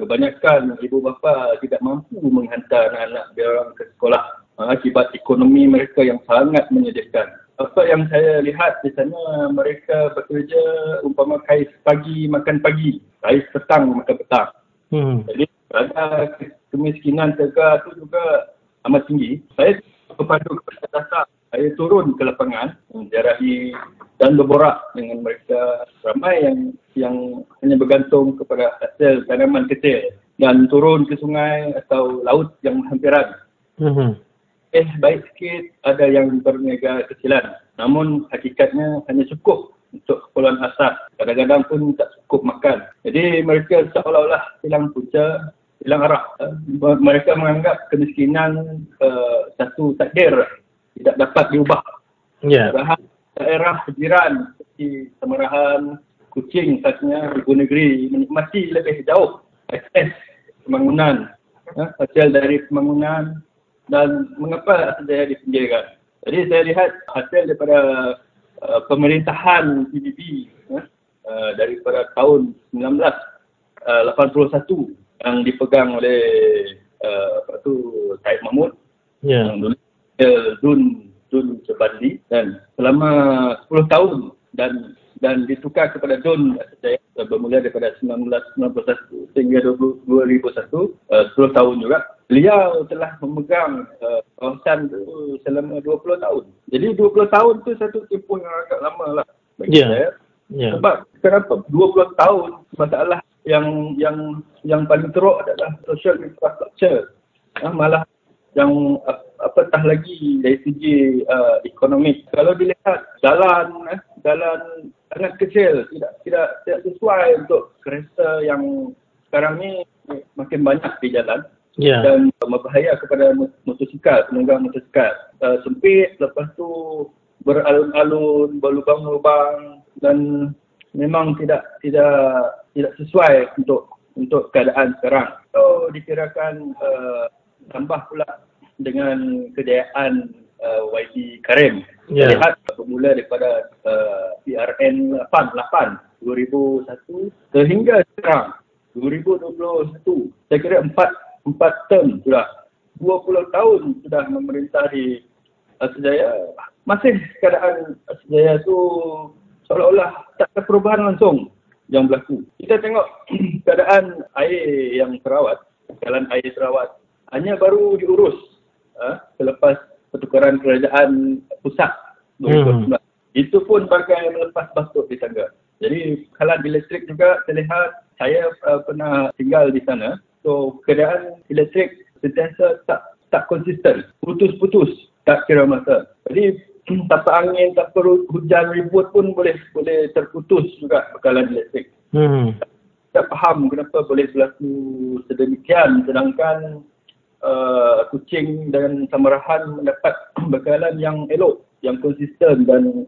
Kebanyakan ibu bapa tidak mampu menghantar anak-anak dia orang ke sekolah ha, akibat ekonomi mereka yang sangat menyedihkan. Apa yang saya lihat di sana mereka bekerja umpama kais pagi makan pagi, kais petang makan petang. Hmm. Jadi ada kemiskinan tegar itu juga amat tinggi. Saya kepada kepada dasar saya turun ke lapangan menjarahi dan berborak dengan mereka ramai yang yang hanya bergantung kepada hasil tanaman kecil dan turun ke sungai atau laut yang hampiran. Mm-hmm. Eh baik sikit ada yang berniaga kecilan. Namun hakikatnya hanya cukup untuk keperluan asas. Kadang-kadang pun tak cukup makan. Jadi mereka seolah-olah hilang punca, hilang arah. Mereka menganggap kemiskinan uh, satu takdir tidak dapat diubah. Ya. Yeah. Daerah jiran seperti Semerahan, Kuching khasnya Ibu Negeri menikmati lebih jauh akses pembangunan, ya, hasil dari pembangunan dan mengapa saya dipinggirkan. Jadi saya lihat hasil daripada uh, pemerintahan PBB ya, uh, daripada tahun 1981 uh, yang dipegang oleh uh, apa tu Said Mahmud yeah. yang dulu Dun Dun Sebandi dan selama 10 tahun dan dan ditukar kepada Dun saya bermula daripada 1991 sehingga 2001 uh, 10 tahun juga beliau telah memegang uh, kawasan itu selama 20 tahun jadi 20 tahun tu satu tempoh yang agak lama lah bagi yeah. saya yeah. sebab kenapa 20 tahun masalah yang yang yang paling teruk adalah social infrastructure uh, malah yang apatah lagi dari segi uh, ekonomi. Kalau dilihat jalan, eh, jalan sangat kecil, tidak tidak tidak sesuai untuk kereta yang sekarang ni makin banyak di jalan yeah. dan berbahaya kepada motosikal, penunggang motosikal. Uh, sempit, lepas tu beralun-alun, berlubang-lubang dan memang tidak tidak tidak sesuai untuk untuk keadaan sekarang. So dikirakan uh, tambah pula dengan kejayaan uh, YB Karim. Yeah. Lihat bermula daripada uh, PRN 8, 8 2001 sehingga sekarang 2021. Saya kira 4 4 term sudah 20 tahun sudah memerintah di Asjaya. Masih keadaan Asjaya tu seolah-olah tak ada perubahan langsung yang berlaku. Kita tengok keadaan air yang terawat, jalan air terawat hanya baru diurus uh, selepas pertukaran kerajaan pusat 2019. Hmm. Itu pun bagai melepas batuk di tangga. Jadi kalan elektrik juga saya lihat saya uh, pernah tinggal di sana. So keadaan elektrik sentiasa tak tak konsisten. Putus-putus tak kira masa. Jadi tapak angin tak perlu hujan ribut pun boleh boleh terputus juga bekalan elektrik. Hmm. Tak faham kenapa boleh berlaku sedemikian sedangkan uh, kucing dan samarahan mendapat bekalan yang elok, yang konsisten dan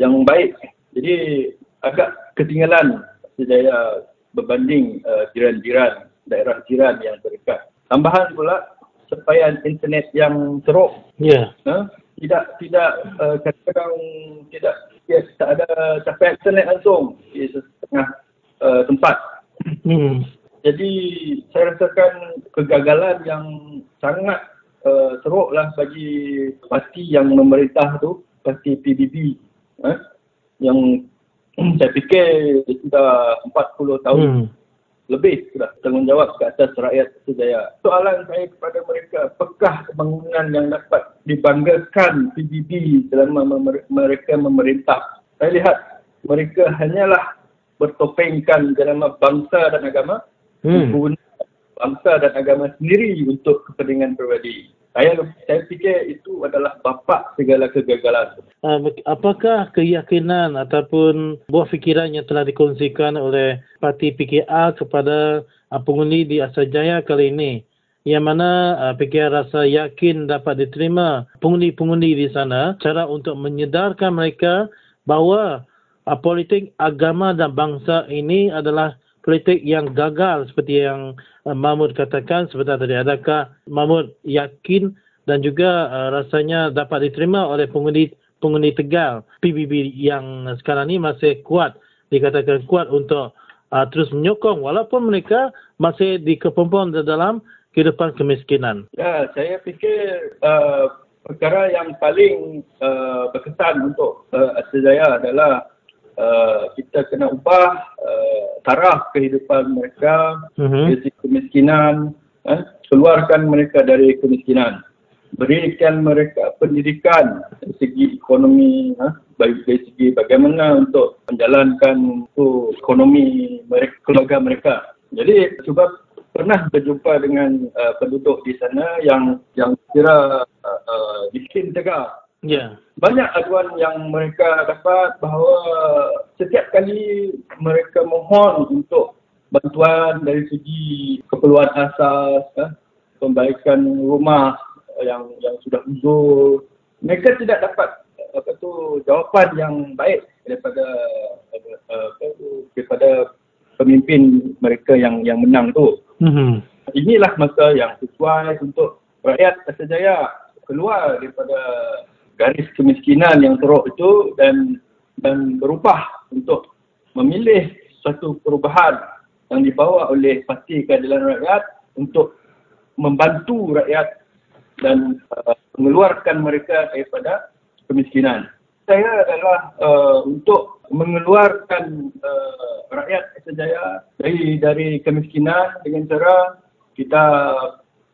yang baik. Jadi agak ketinggalan sejaya berbanding uh, jiran-jiran, daerah jiran yang terdekat. Tambahan pula sepayan internet yang teruk. Ya. Yeah. Uh, tidak tidak uh, kadang tidak ya, tak ada capai internet langsung di setengah uh, tempat. Hmm. Jadi saya rasakan kegagalan yang sangat uh, teruklah bagi parti yang memerintah tu, parti PBB. Eh? Yang saya fikir sudah 40 tahun hmm. lebih sudah tanggungjawab ke atas rakyat sejaya. Soalan saya kepada mereka, apakah pembangunan yang dapat dibanggakan PBB selama memer- mereka memerintah? Saya lihat mereka hanyalah bertopengkan dalam bangsa dan agama hmm. bangsa dan agama sendiri untuk kepentingan pribadi. saya saya fikir itu adalah bapa segala kegagalan. Uh, apakah keyakinan ataupun buah fikiran yang telah dikongsikan oleh parti PKR kepada uh, pengundi di Asajaya kali ini? Yang mana uh, PKR rasa yakin dapat diterima pengundi-pengundi di sana cara untuk menyedarkan mereka bahawa uh, politik agama dan bangsa ini adalah politik yang gagal seperti yang uh, Mahmud katakan sebentar tadi. Adakah Mahmud yakin dan juga uh, rasanya dapat diterima oleh pengundi pengundi Tegal PBB yang sekarang ini masih kuat dikatakan kuat untuk uh, terus menyokong walaupun mereka masih dikepompong dalam kehidupan kemiskinan. Ya, saya fikir uh, perkara yang paling uh, berkesan untuk uh, Asal adalah Uh, kita kena ubah uh, taraf kehidupan mereka uh-huh. dari kemiskinan eh, keluarkan mereka dari kemiskinan berikan mereka pendidikan dari segi ekonomi eh, baik dari segi bagaimana untuk menjalankan untuk ekonomi mereka, keluarga mereka jadi cuba pernah berjumpa dengan uh, penduduk di sana yang yang kira uh, uh, bikin tegak. Banyak aduan yang mereka dapat bahawa setiap kali mereka mohon untuk bantuan dari segi keperluan asas, eh, pembaikan rumah yang yang sudah uzur, mereka tidak dapat apa tu jawapan yang baik daripada apa tu daripada pemimpin mereka yang yang menang tu. Mm-hmm. Inilah masa yang sesuai untuk rakyat Asajaya keluar daripada garis kemiskinan yang teruk itu dan dan berubah untuk memilih suatu perubahan yang dibawa oleh Parti Keadilan Rakyat untuk membantu rakyat dan uh, mengeluarkan mereka daripada kemiskinan. Saya adalah uh, untuk mengeluarkan uh, rakyat Sejaya dari dari kemiskinan dengan cara kita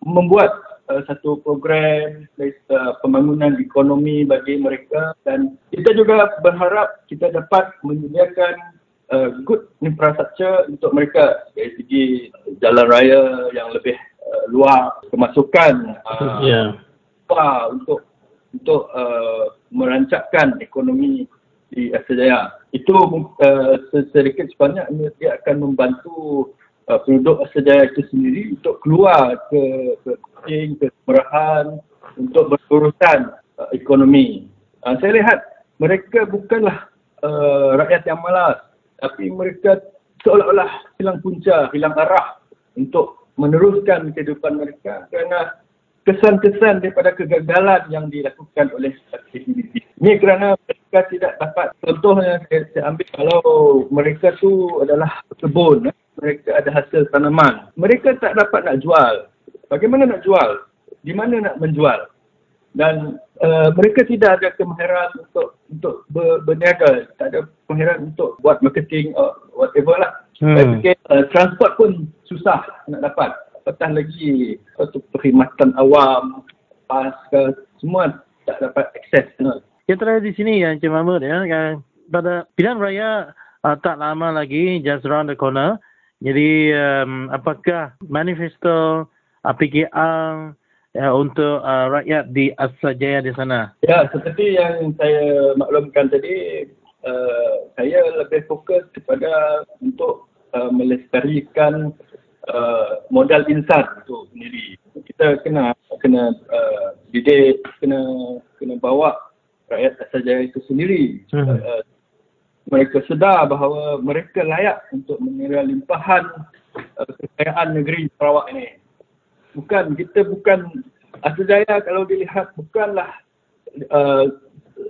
membuat uh, satu program uh, pembangunan ekonomi bagi mereka. Dan kita juga berharap kita dapat menyediakan uh, good infrastructure untuk mereka. Dari segi jalan raya yang lebih uh, luar kemasukan uh, yeah. untuk untuk uh, merancangkan ekonomi di Asia Itu uh, sedikit sebanyak dia akan membantu uh, penduduk Asadaya itu sendiri untuk keluar ke ke Kuching, ke Merahan untuk berurusan uh, ekonomi. Uh, saya lihat mereka bukanlah uh, rakyat yang malas tapi mereka seolah-olah hilang punca, hilang arah untuk meneruskan kehidupan mereka kerana kesan-kesan daripada kegagalan yang dilakukan oleh aktiviti. Ini kerana mereka tidak dapat, contohnya saya, saya ambil kalau mereka tu adalah kebun, eh mereka ada hasil tanaman. Mereka tak dapat nak jual. Bagaimana nak jual? Di mana nak menjual? Dan uh, mereka tidak ada kemahiran untuk untuk ber, berniaga. Tak ada kemahiran untuk buat marketing or whatever lah. Hmm. Saya fikir uh, transport pun susah nak dapat. Apatah lagi satu perkhidmatan awam, pas ke, semua tak dapat akses. Yang terakhir di sini ya, Encik Mahmud ya, pada pilihan raya uh, tak lama lagi, just around the corner. Jadi um, apakah manifesto APKR ya, untuk uh, rakyat di Asajaya di sana? Ya, seperti yang saya maklumkan tadi, uh, saya lebih fokus kepada untuk uh, melestarikan uh, modal insan itu sendiri. Kita kena kena uh, didik, kena kena bawa rakyat Asajaya itu sendiri. Hmm. Uh, mereka sedar bahawa mereka layak untuk menerima limpahan uh, kekayaan negeri Sarawak ini. Bukan, kita bukan, asal jaya kalau dilihat bukanlah, uh,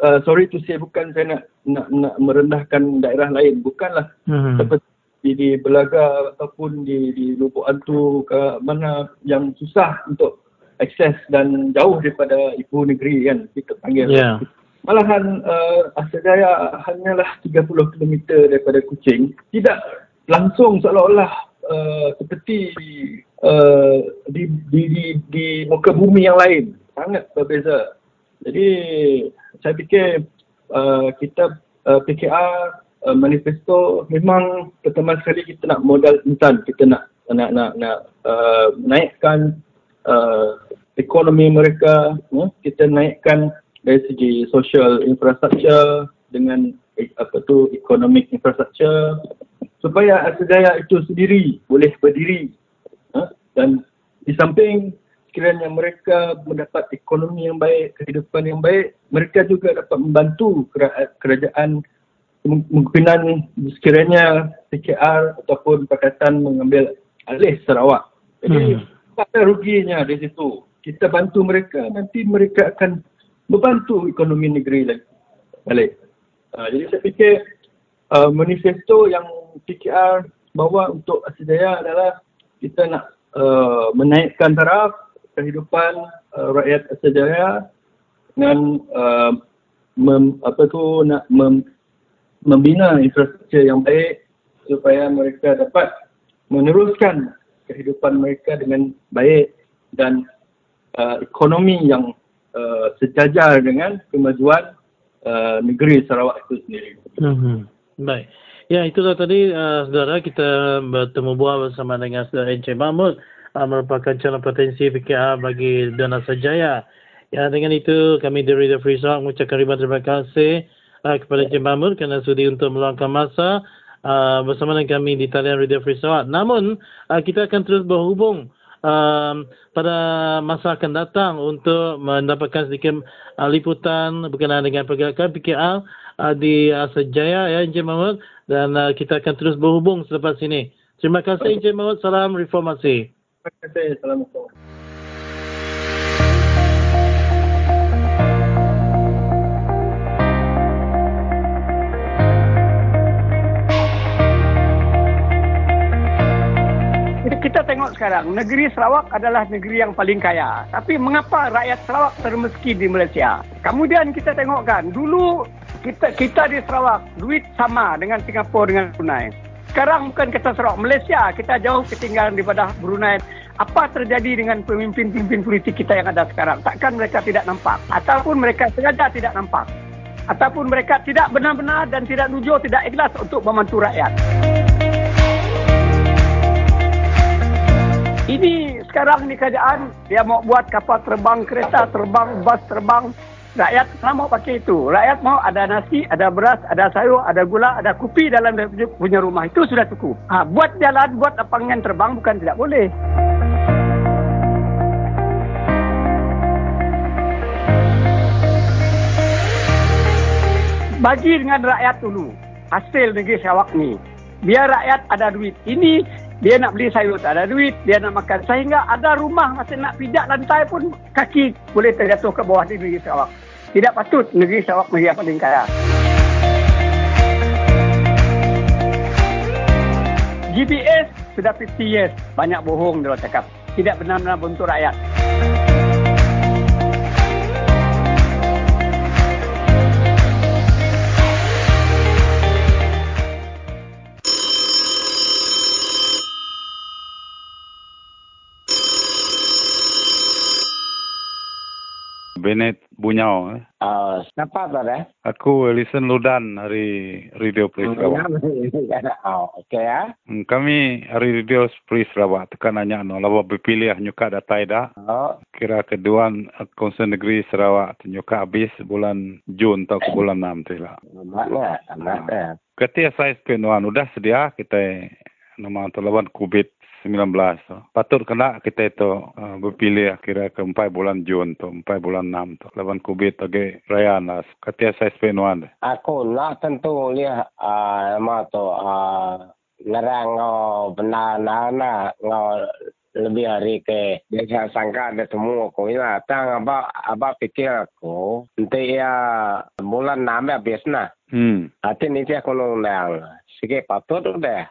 uh, sorry to say, bukan saya nak, nak, nak merendahkan daerah lain. Bukanlah hmm. seperti di, di Belaga ataupun di, di Lubuk Antu ke mana yang susah untuk akses dan jauh daripada ibu negeri kan kita panggil. Yeah. Malahan uh, Asal Jaya hanyalah 30 km daripada Kuching. Tidak langsung seolah-olah uh, seperti uh, di, di, di, di muka bumi yang lain. Sangat berbeza. Jadi saya fikir uh, kita uh, PKR uh, manifesto memang pertama sekali kita nak modal insan. Kita nak nak nak, nak uh, naikkan uh, ekonomi mereka. Ya. Kita naikkan dari segi social infrastructure dengan eh, apa tu economic infrastructure supaya Asdaya itu sendiri boleh berdiri ha? dan di samping sekiranya mereka mendapat ekonomi yang baik, kehidupan yang baik, mereka juga dapat membantu kerajaan kemungkinan sekiranya PKR ataupun Pakatan mengambil alih Sarawak. Jadi hmm. ada ruginya di situ. Kita bantu mereka, nanti mereka akan membantu ekonomi negeri lagi. Balik. Uh, jadi saya fikir uh, manifesto yang PKR bawa untuk Asidaya adalah kita nak uh, menaikkan taraf kehidupan uh, rakyat Asia dengan uh, mem, apa tu nak mem, membina infrastruktur yang baik supaya mereka dapat meneruskan kehidupan mereka dengan baik dan uh, ekonomi yang uh, sejajar dengan kemajuan uh, negeri Sarawak itu sendiri. Hmm. Baik. Ya, itulah tadi uh, saudara kita bertemu bual bersama dengan saudara Encik Mahmud uh, merupakan calon potensi PKR bagi Dana Sajaya. Ya, dengan itu kami dari The Free Sound mengucapkan ribuan terima kasih uh, kepada Encik Mahmud kerana sudi untuk meluangkan masa uh, bersama dengan kami di talian Radio Free Sound. Namun, uh, kita akan terus berhubung pada masa akan datang untuk mendapatkan sedikit uh, liputan berkenaan dengan pergerakan PKR uh, di uh, Sejaya ya Encik Mahmud dan uh, kita akan terus berhubung selepas ini. Terima kasih Encik Mahmud. Salam reformasi. Terima kasih. Assalamualaikum. Kita tengok sekarang, negeri Sarawak adalah negeri yang paling kaya. Tapi mengapa rakyat Sarawak termiskin di Malaysia? Kemudian kita tengokkan, dulu kita kita di Sarawak, duit sama dengan Singapura dengan Brunei. Sekarang bukan kita Sarawak, Malaysia kita jauh ketinggalan daripada Brunei. Apa terjadi dengan pemimpin-pemimpin politik kita yang ada sekarang? Takkan mereka tidak nampak? Ataupun mereka sengaja tidak nampak? Ataupun mereka tidak benar-benar dan tidak jujur, tidak ikhlas untuk membantu rakyat? Ini sekarang ni kerajaan, dia mau buat kapal terbang, kereta terbang, bas terbang, rakyat tak mau pakai itu. Rakyat mau ada nasi, ada beras, ada sayur, ada gula, ada kopi dalam punya rumah. Itu sudah cukup. Ha, buat jalan, buat lapangan terbang bukan tidak boleh. Bagi dengan rakyat dulu hasil negeri Sarawak ni. Biar rakyat ada duit. Ini dia nak beli sayur tak ada duit, dia nak makan. Sehingga ada rumah masih nak pijak lantai pun kaki boleh terjatuh ke bawah di negeri Sarawak. Tidak patut negeri Sarawak negeri yang paling kaya. GPS sudah 50 years. Banyak bohong dia cakap. Tidak benar-benar untuk rakyat. Bennett Bunyau. Eh. Uh, siapa tu eh? Aku Ellison Ludan dari Radio Pris hmm, Sarawak. oh, okey ya. Hmm, kami hari Radio Pris Sarawak tekan nanya no lawa berpilih nyuka datai dah. Oh. Kira keduan konsen negeri Sarawak nyuka habis bulan Jun atau ke bulan 6 tu lah. Amat amat eh. Ketika saya penuan udah sedia kita nama terlawan kubit 19. Patut kena kita itu uh, berpilih kira ke 4 bulan Jun tu, 4 bulan 6 tu. Lawan kubit lagi raya nas. Katia saya sepenuan. Aku nak tentu lihat uh, nama tu uh, nerang ngau benar nana ngau lebih hari ke dia sangka ada semua aku ini tang apa apa fikir aku nanti ya bulan enam ya biasa hmm. hati ni dia aku nong sikit patut deh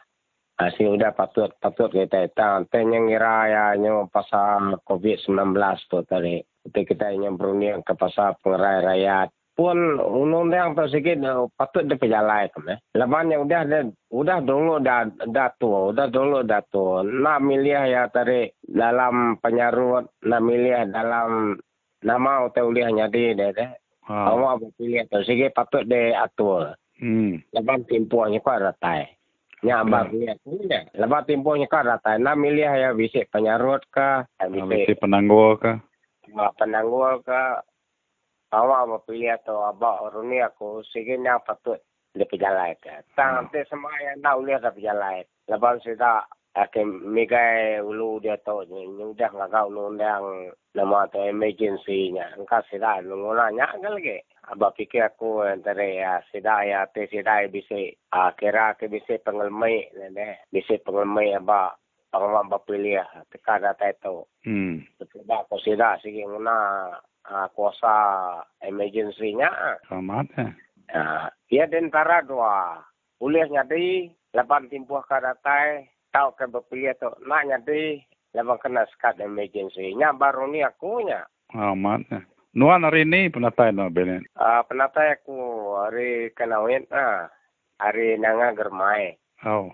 Asi sudah patut patut kita tang tanya ngira ya nyo pasal COVID-19 tu tadi. Kita kita yang berunding ke pasal pengerai rakyat pun undang-undang tu sikit patut dia berjalan kan eh. Lepas yang udah ada udah dulu dah dah tu, udah dulu dah tu. Nak milih ya tadi dalam penyarut, nak milih dalam nama hotel uliah nyadi deh deh. Kamu apa pilih tu sikit patut dia atur. Hmm. Lepas timpuannya kau ratai. Ya, lihat ni dah. Lepas tempohnya kan rata enam milih ya bisik penyarut ke, bisik penangguh ke. Ma penanggul ke awak berpilih atau abak orang ni aku sikit yang patut dia berjalan ke. Tang hmm. semua yang nak uliah dah berjalan. Lepas sudah akan migai ulu dia tu ni udah nggak kau undang nama tu emergency nya. Engkau sudah nunggunya kan lagi. Abah fikir aku antara ya sudah ya te sudah bisa uh, kira ke bisa pengelmai ne bisa pengelmai abah pengalaman bapilih teka data itu. Hmm. Sebab aku sudah sih guna uh, kuasa emergency nya. Selamat ya. Uh, ia dan para dua. Boleh nyadi lapan timpuh ke data tahu ke berpilih tu nak nyadi lapan kena sekat emergency nya baru ni aku nya. Selamat ya. Nuan hari ini penatai no benen. Uh, penatai aku hari kenawin ah hari nanga germai. Oh.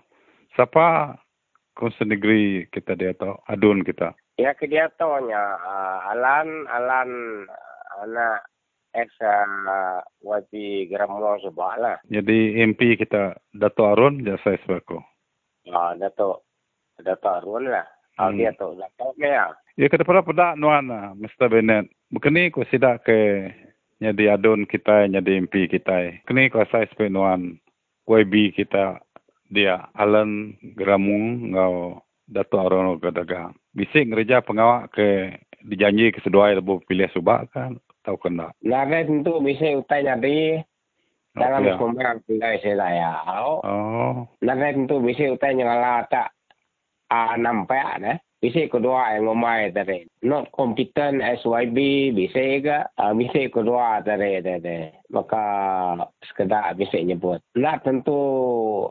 Siapa konsen negeri kita dia tu adun kita? Ya ke dia tu nya uh, alan alan anak ex uh, wajib Gramo sebab lah. Jadi MP kita Dato Arun jasa sebako. Ah Dato Dato Arun lah. Ah hmm. dia tu Dato ya. Ya kita pada pada nuan lah, Mr Bennett. Mungkin ko sida ke jadi adun kita jadi MP kita. Kini ko saya sebagai nuan YB kita dia Alan Gramung ngau Dato Arun Gadaga. Bisik ngereja pengawak ke dijanji ke sedua lebu pilih subak kan tahu kena. Nare tentu bisa utai nyari dalam okay. kumpulan pilih saya ya. Oh. Nare tentu bisa utai nyala tak ah nampak ne. Bisa kedua yang ngomai tadi. Not competent SYB bisa ke? Uh, bisa kedua tadi tadi. Maka sekedar bisa nyebut. Lah tentu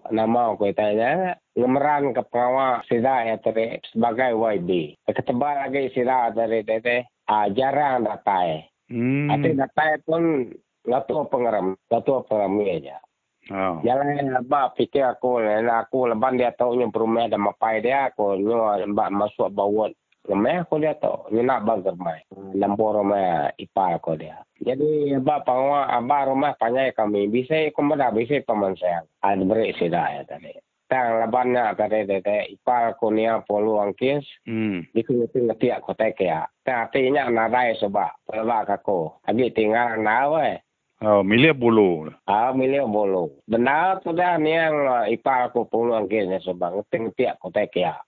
nama aku tanya ngemeran ke pengawal sida ya tadi sebagai YB. Ketebal lagi sida tadi tadi. Uh, jarang datai. Hmm. Ati datai pun Gatu pengeram, gatu pengeram aja. Oh. Jangan lebak fikir aku, aku leban dia tahu yang perumah dan mapai dia, aku nyo lebak masuk bawot. Lemah aku dia tahu, ni nak bagar mai. Lampu rumah ipar aku dia. Jadi lebak pangwa, abah rumah panjai kami, bisa kumada, bisa paman saya. Ada beri sida ya tadi. Tang leban nak tadi tadi, ipar aku ni polu angkis, hmm. di sini ngerti aku tak kaya. Tang artinya nadai sebab, lebak aku. Habis tinggal nawe, Oh, milia bulu. Ah, milia bulu. Benar tu dah ni yang uh, ipar aku puluhan kini sebab ngeting tiap kota kia.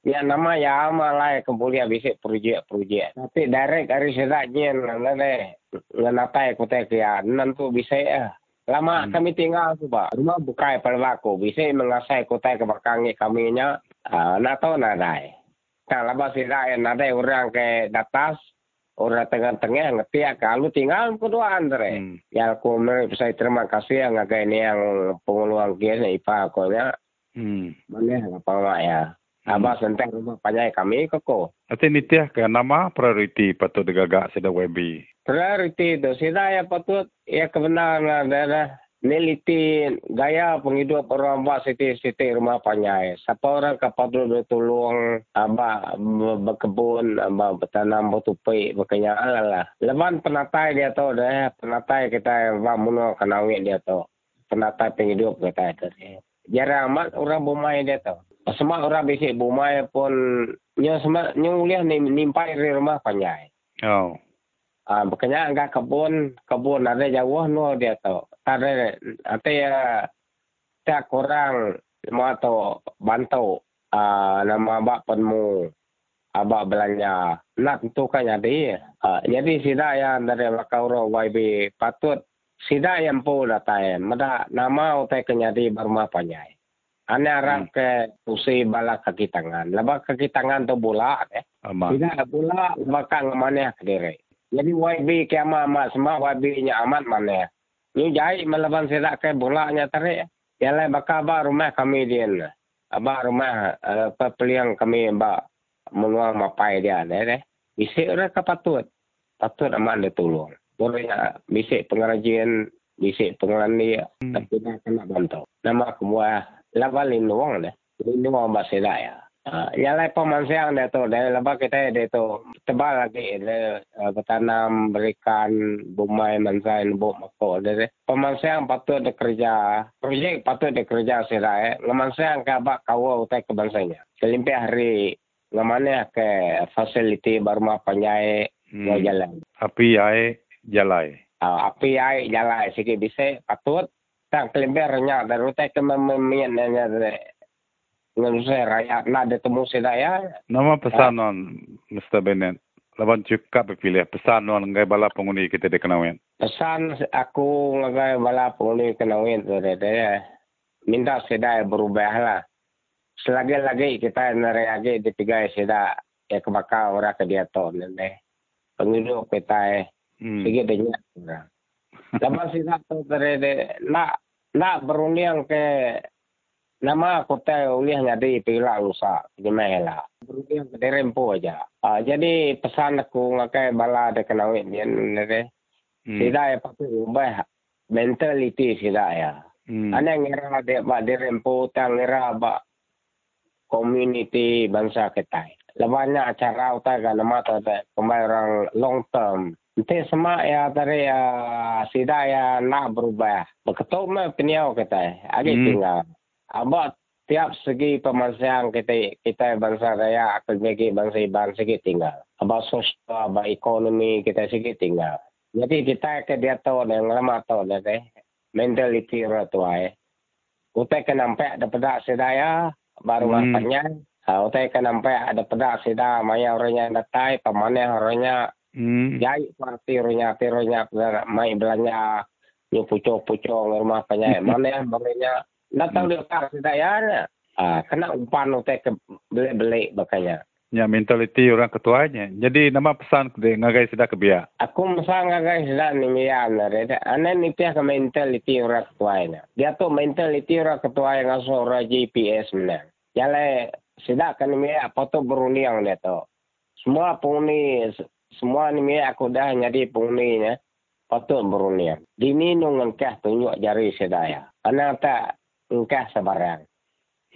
Ya nama ya malai kemudian bisa projek-projek. Tapi direct dari sedaknya nane ngenatai kota kia. Nanti bisa ya. Lama hmm. kami tinggal tu pak. Rumah bukai perlaku. Bisa mengasai kota kebakangi kami nya. Uh, nak tahu nadai. Kalau sedai nadai orang ke datas orang tengah-tengah ngerti ya kalau tinggal kedua andre. Hmm. ya aku saya terima kasih yang agak ini yang penguluan kian ipa aku ya hmm. mana apa mak ya. Hmm. senteng rumah panjang kami koko. Ati nitiah ke nama priority patut digagak sida webi priority itu sida ya patut. Ya kebenaran adalah neliti gaya penghidup orang buat siti-siti rumah panjai. Siapa orang kapal dulu tolong abah berkebun, abah bertanam, bertupai, berkenyaan lah. Lepas penatai dia tu dah, penatai kita abah muno kenawin dia tu. Penatai penghidup kita tu. Jarang amat orang bumai dia tu. Semua orang bisik bumai pun, nyo semua nyo lihat nimpai rumah panjai. Oh. Ah, berkenyaan kan kebun, kebun ada jauh no dia tu. Ada ada ya tak kurang mau atau bantu uh, nama abak penmu abak belanja. Nak tentu kan jadi uh, jadi sida yang dari makauro YB patut sida yang pu datai mada nama utai kenyadi berumah panjai ane arah hmm. ke usi bala kaki tangan. Laba kaki tangan tu bola eh. Sida bola bakal mana kediri jadi YB kiamat amat semua YB nya amat mana Ni jahit melaban sedak ke bolanya tarik. Yang lain bakal abah rumah kami dia. Abah rumah uh, peliang kami abah menuang mapai dia. Deh. Bisik orang ke patut. Patut amat dia tolong. Boleh bisik pengrajian, bisik pengeran dia. Hmm. Tapi dah kena bantu. Nama aku buah lawan lindung deh. Lindung abah sedak ya. Uh, yang lain pemansiang dia tu, dari lepas kita dia tu tebal lagi dia uh, bertanam, berikan, bumai, mansai, nebuk, makuk dia. Pemansiang patut dia kerja, projek patut dia kerja sirai, eh. ngemansiang ke abak kawal utai kebangsanya. Selimpi hari, ngemana ke fasiliti baru mah panjai, Hmm. jalan. Api air jalan. Uh, api air jalan sikit bisa patut tak kelembernya dari utai ke mememian nanya dengan saya rakyat nak ada temu saya. Nama pesanan uh, Mr. Bennett. Lawan cukup pilih pesan non ngai bala pengundi kita dikenawin. Pesan aku ngai bala pengundi kenawin tu dia. Minta sedai berubah lah. Selagi-lagi kita neragi di tiga sedai ya kebakar orang ke dia tu penghidup kita eh hmm. sikit orang. Lepas itu tu terede nak nak beruniang ke nama kota uliah nyadi pila lusa di mela. Beruniang ke derempo aja. Uh, jadi pesan aku ngakai bala de kenawin dia nere. Hmm. Tidak ya patut ubah mentality tidak ya. Hmm. Ane ngira de ba derempo tang ngira ba community bangsa kita lebihnya acara utai kan nama tu ada kembali orang long term. Nanti semua ya dari ya sida ya nak berubah. Beketuk me peniau kita, agi hmm. tinggal. Abah tiap segi pemasaran kita kita bangsa raya bagi bangsa iban segi tinggal. Abah sosial, abah ekonomi kita segi tinggal. Jadi kita ke dia tahu yang lama tahu deh mentality ratuai. Utai ke nampak dapat sedaya baru hmm. apanya Ha, utai kan nampak ada pedak sida maya orangnya datai pamane orangnya hmm. jai parti orangnya orangnya mai belanja nyu pucuk pucuk rumah panya mana orangnya datang hmm. dia kar sida ya ha, kena umpan utai ke beli-beli bakanya Ya mentaliti orang ketuanya. Jadi nama pesan ke ngagai sida ke biar. Aku pesan ngagai sida ni biar nare. Ane ni pihak ke mentaliti orang ketuanya. Dia tu mentaliti orang ketuanya ngasuh orang GPS mana. Jadi sidak kan ni apa tu beruniang dia tu. Semua penghuni, semua ni aku dah jadi penghuninya, patut beruniang. Dini nung engkah tunjuk jari sedaya. Anak tak engkah sebarang.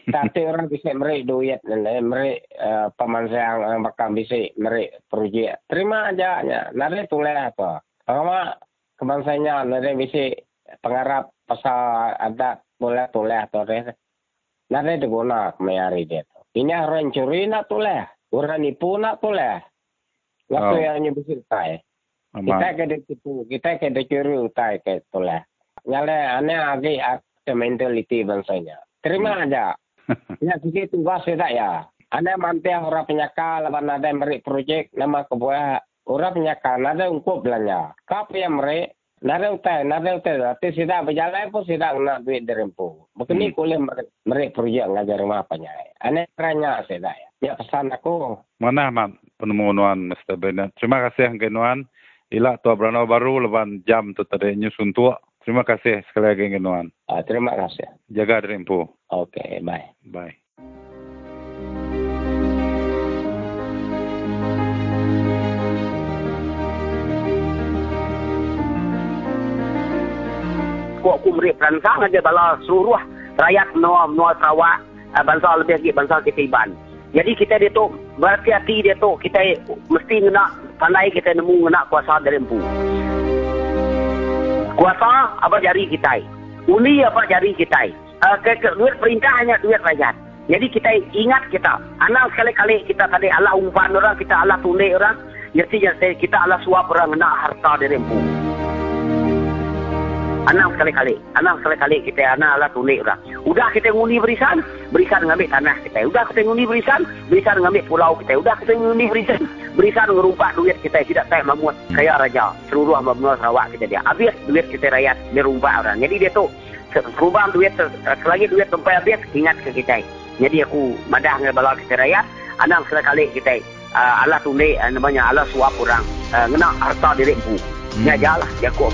Tapi orang bisa merik duit, merik uh, pemansang yang bakal bisa merik projek. Terima aja, nari tulis apa. Kalau kebangsanya nari bisa pengarap pasal adat boleh tulis atau Nari diguna kemayari dia. Ini orang curi nak toleh. Orang nipu nak toleh. Waktu oh. yang nyebut tai. Kita kena tipu. Kita kena curi utai ke toleh. Nyale aneh lagi ada mentaliti bangsanya. Terima hmm. aja. Ya sikit tugas saya ya. Anda mampu orang penyakal, lepas ada merik projek nama kebuah orang penyakal, ada untuk belanja. Kap yang merik, Nara utai, nara utai. Tapi sida berjalan pun sida nak duit dari empu. Bukan ni hmm. kuliah mereka projek ngajar rumah apa nyai. Aneh keranya sida ya. Ya pesan aku. Mana mat penemuan Mr. Bennett. Terima kasih yang kenuan. Ila tua berano baru leban jam tu tadi nyusun tua. Terima kasih sekali lagi kenuan. Uh, terima kasih. Jaga dari empu. Oke, okay, bye. Bye. kuat ku merik peransang aja bala seluruh rakyat menua menua Sarawak uh, bangsa lebih lagi bangsa kita iban. Jadi kita dia tu berhati-hati dia tu kita mesti nak pandai kita nemu nak kuasa dari empu. Kuasa apa jari kita. Uli apa jari kita. Uh, ke, ke, duit perintah hanya duit rakyat. Jadi kita ingat kita. Anak sekali-kali kita tadi Allah umpan orang, kita Allah tunai orang. Jadi kita Allah suap orang nak harta dari empu. Anak sekali-kali. Anak sekali-kali kita anak lah tulik orang. Udah kita ngundi berisan, berisan ngambil tanah kita. Udah kita ngundi berisan, berisan ngambil pulau kita. Udah kita ngundi berisan, berisan ngerumpak duit kita. Tidak tak memuat kaya raja. Seluruh benua Sarawak kita dia. Habis duit kita rakyat, merumpak orang. Jadi dia tu, perubahan duit, selagi duit sampai habis, ingat ke kita. Jadi aku madah dengan bala kita rakyat, anak sekali-kali kita. Uh, Allah tulik, uh, namanya Allah suap orang. Uh, ngena harta diri bu. Hmm. Ini aja lah, dia aku.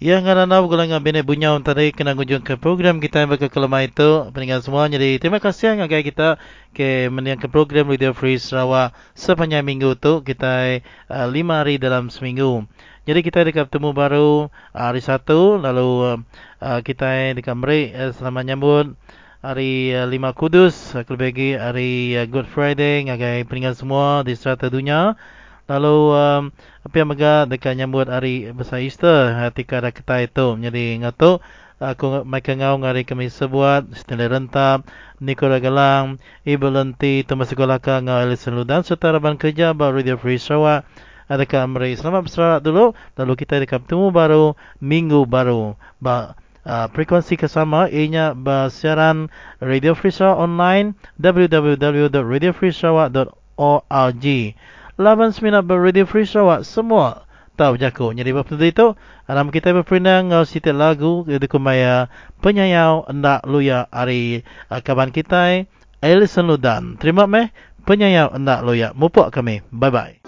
Yang kerana nak golongan bina bunya untuk tadi kena kunjung ke program kita yang berkelemah itu peninggal semua. Jadi terima kasih yang agak kita ke meniang ke program Radio Free Sarawak sepanjang minggu tu kita uh, lima hari dalam seminggu. Jadi kita dekat bertemu baru uh, hari satu lalu uh, kita dekat Meri uh, selama nyambut hari uh, lima kudus uh, lebih hari uh, Good Friday ngagai peninggal semua di serata dunia. Lalu um, apa yang mega dekat nyambut hari besar Easter ketika ada kita itu. Jadi ngatu Aku mereka ngau ngari kami sebuat Stanley Rentap Nikola Galang Ibu Lenti Thomas Golaka Ngau Alison Ludan Serta Raban Kerja Baru Radio Free Sarawak Adakah Amri Selamat berserat dulu? Lalu kita akan bertemu baru Minggu baru. Ba uh, Frekuensi kesama Ianya bersiaran Radio Free Sarawak online www.radiofreesarawak.org Laban seminat Radio Free Sarawak Semua tahu jago. Jadi waktu itu, alam kita berpindah ngau sitil lagu itu kumaya penyayau endak luya hari uh, kaban kita Alison Ludan. Terima kasih penyayau endak luya. Mupuk kami. Bye bye.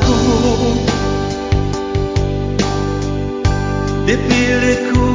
Kasih me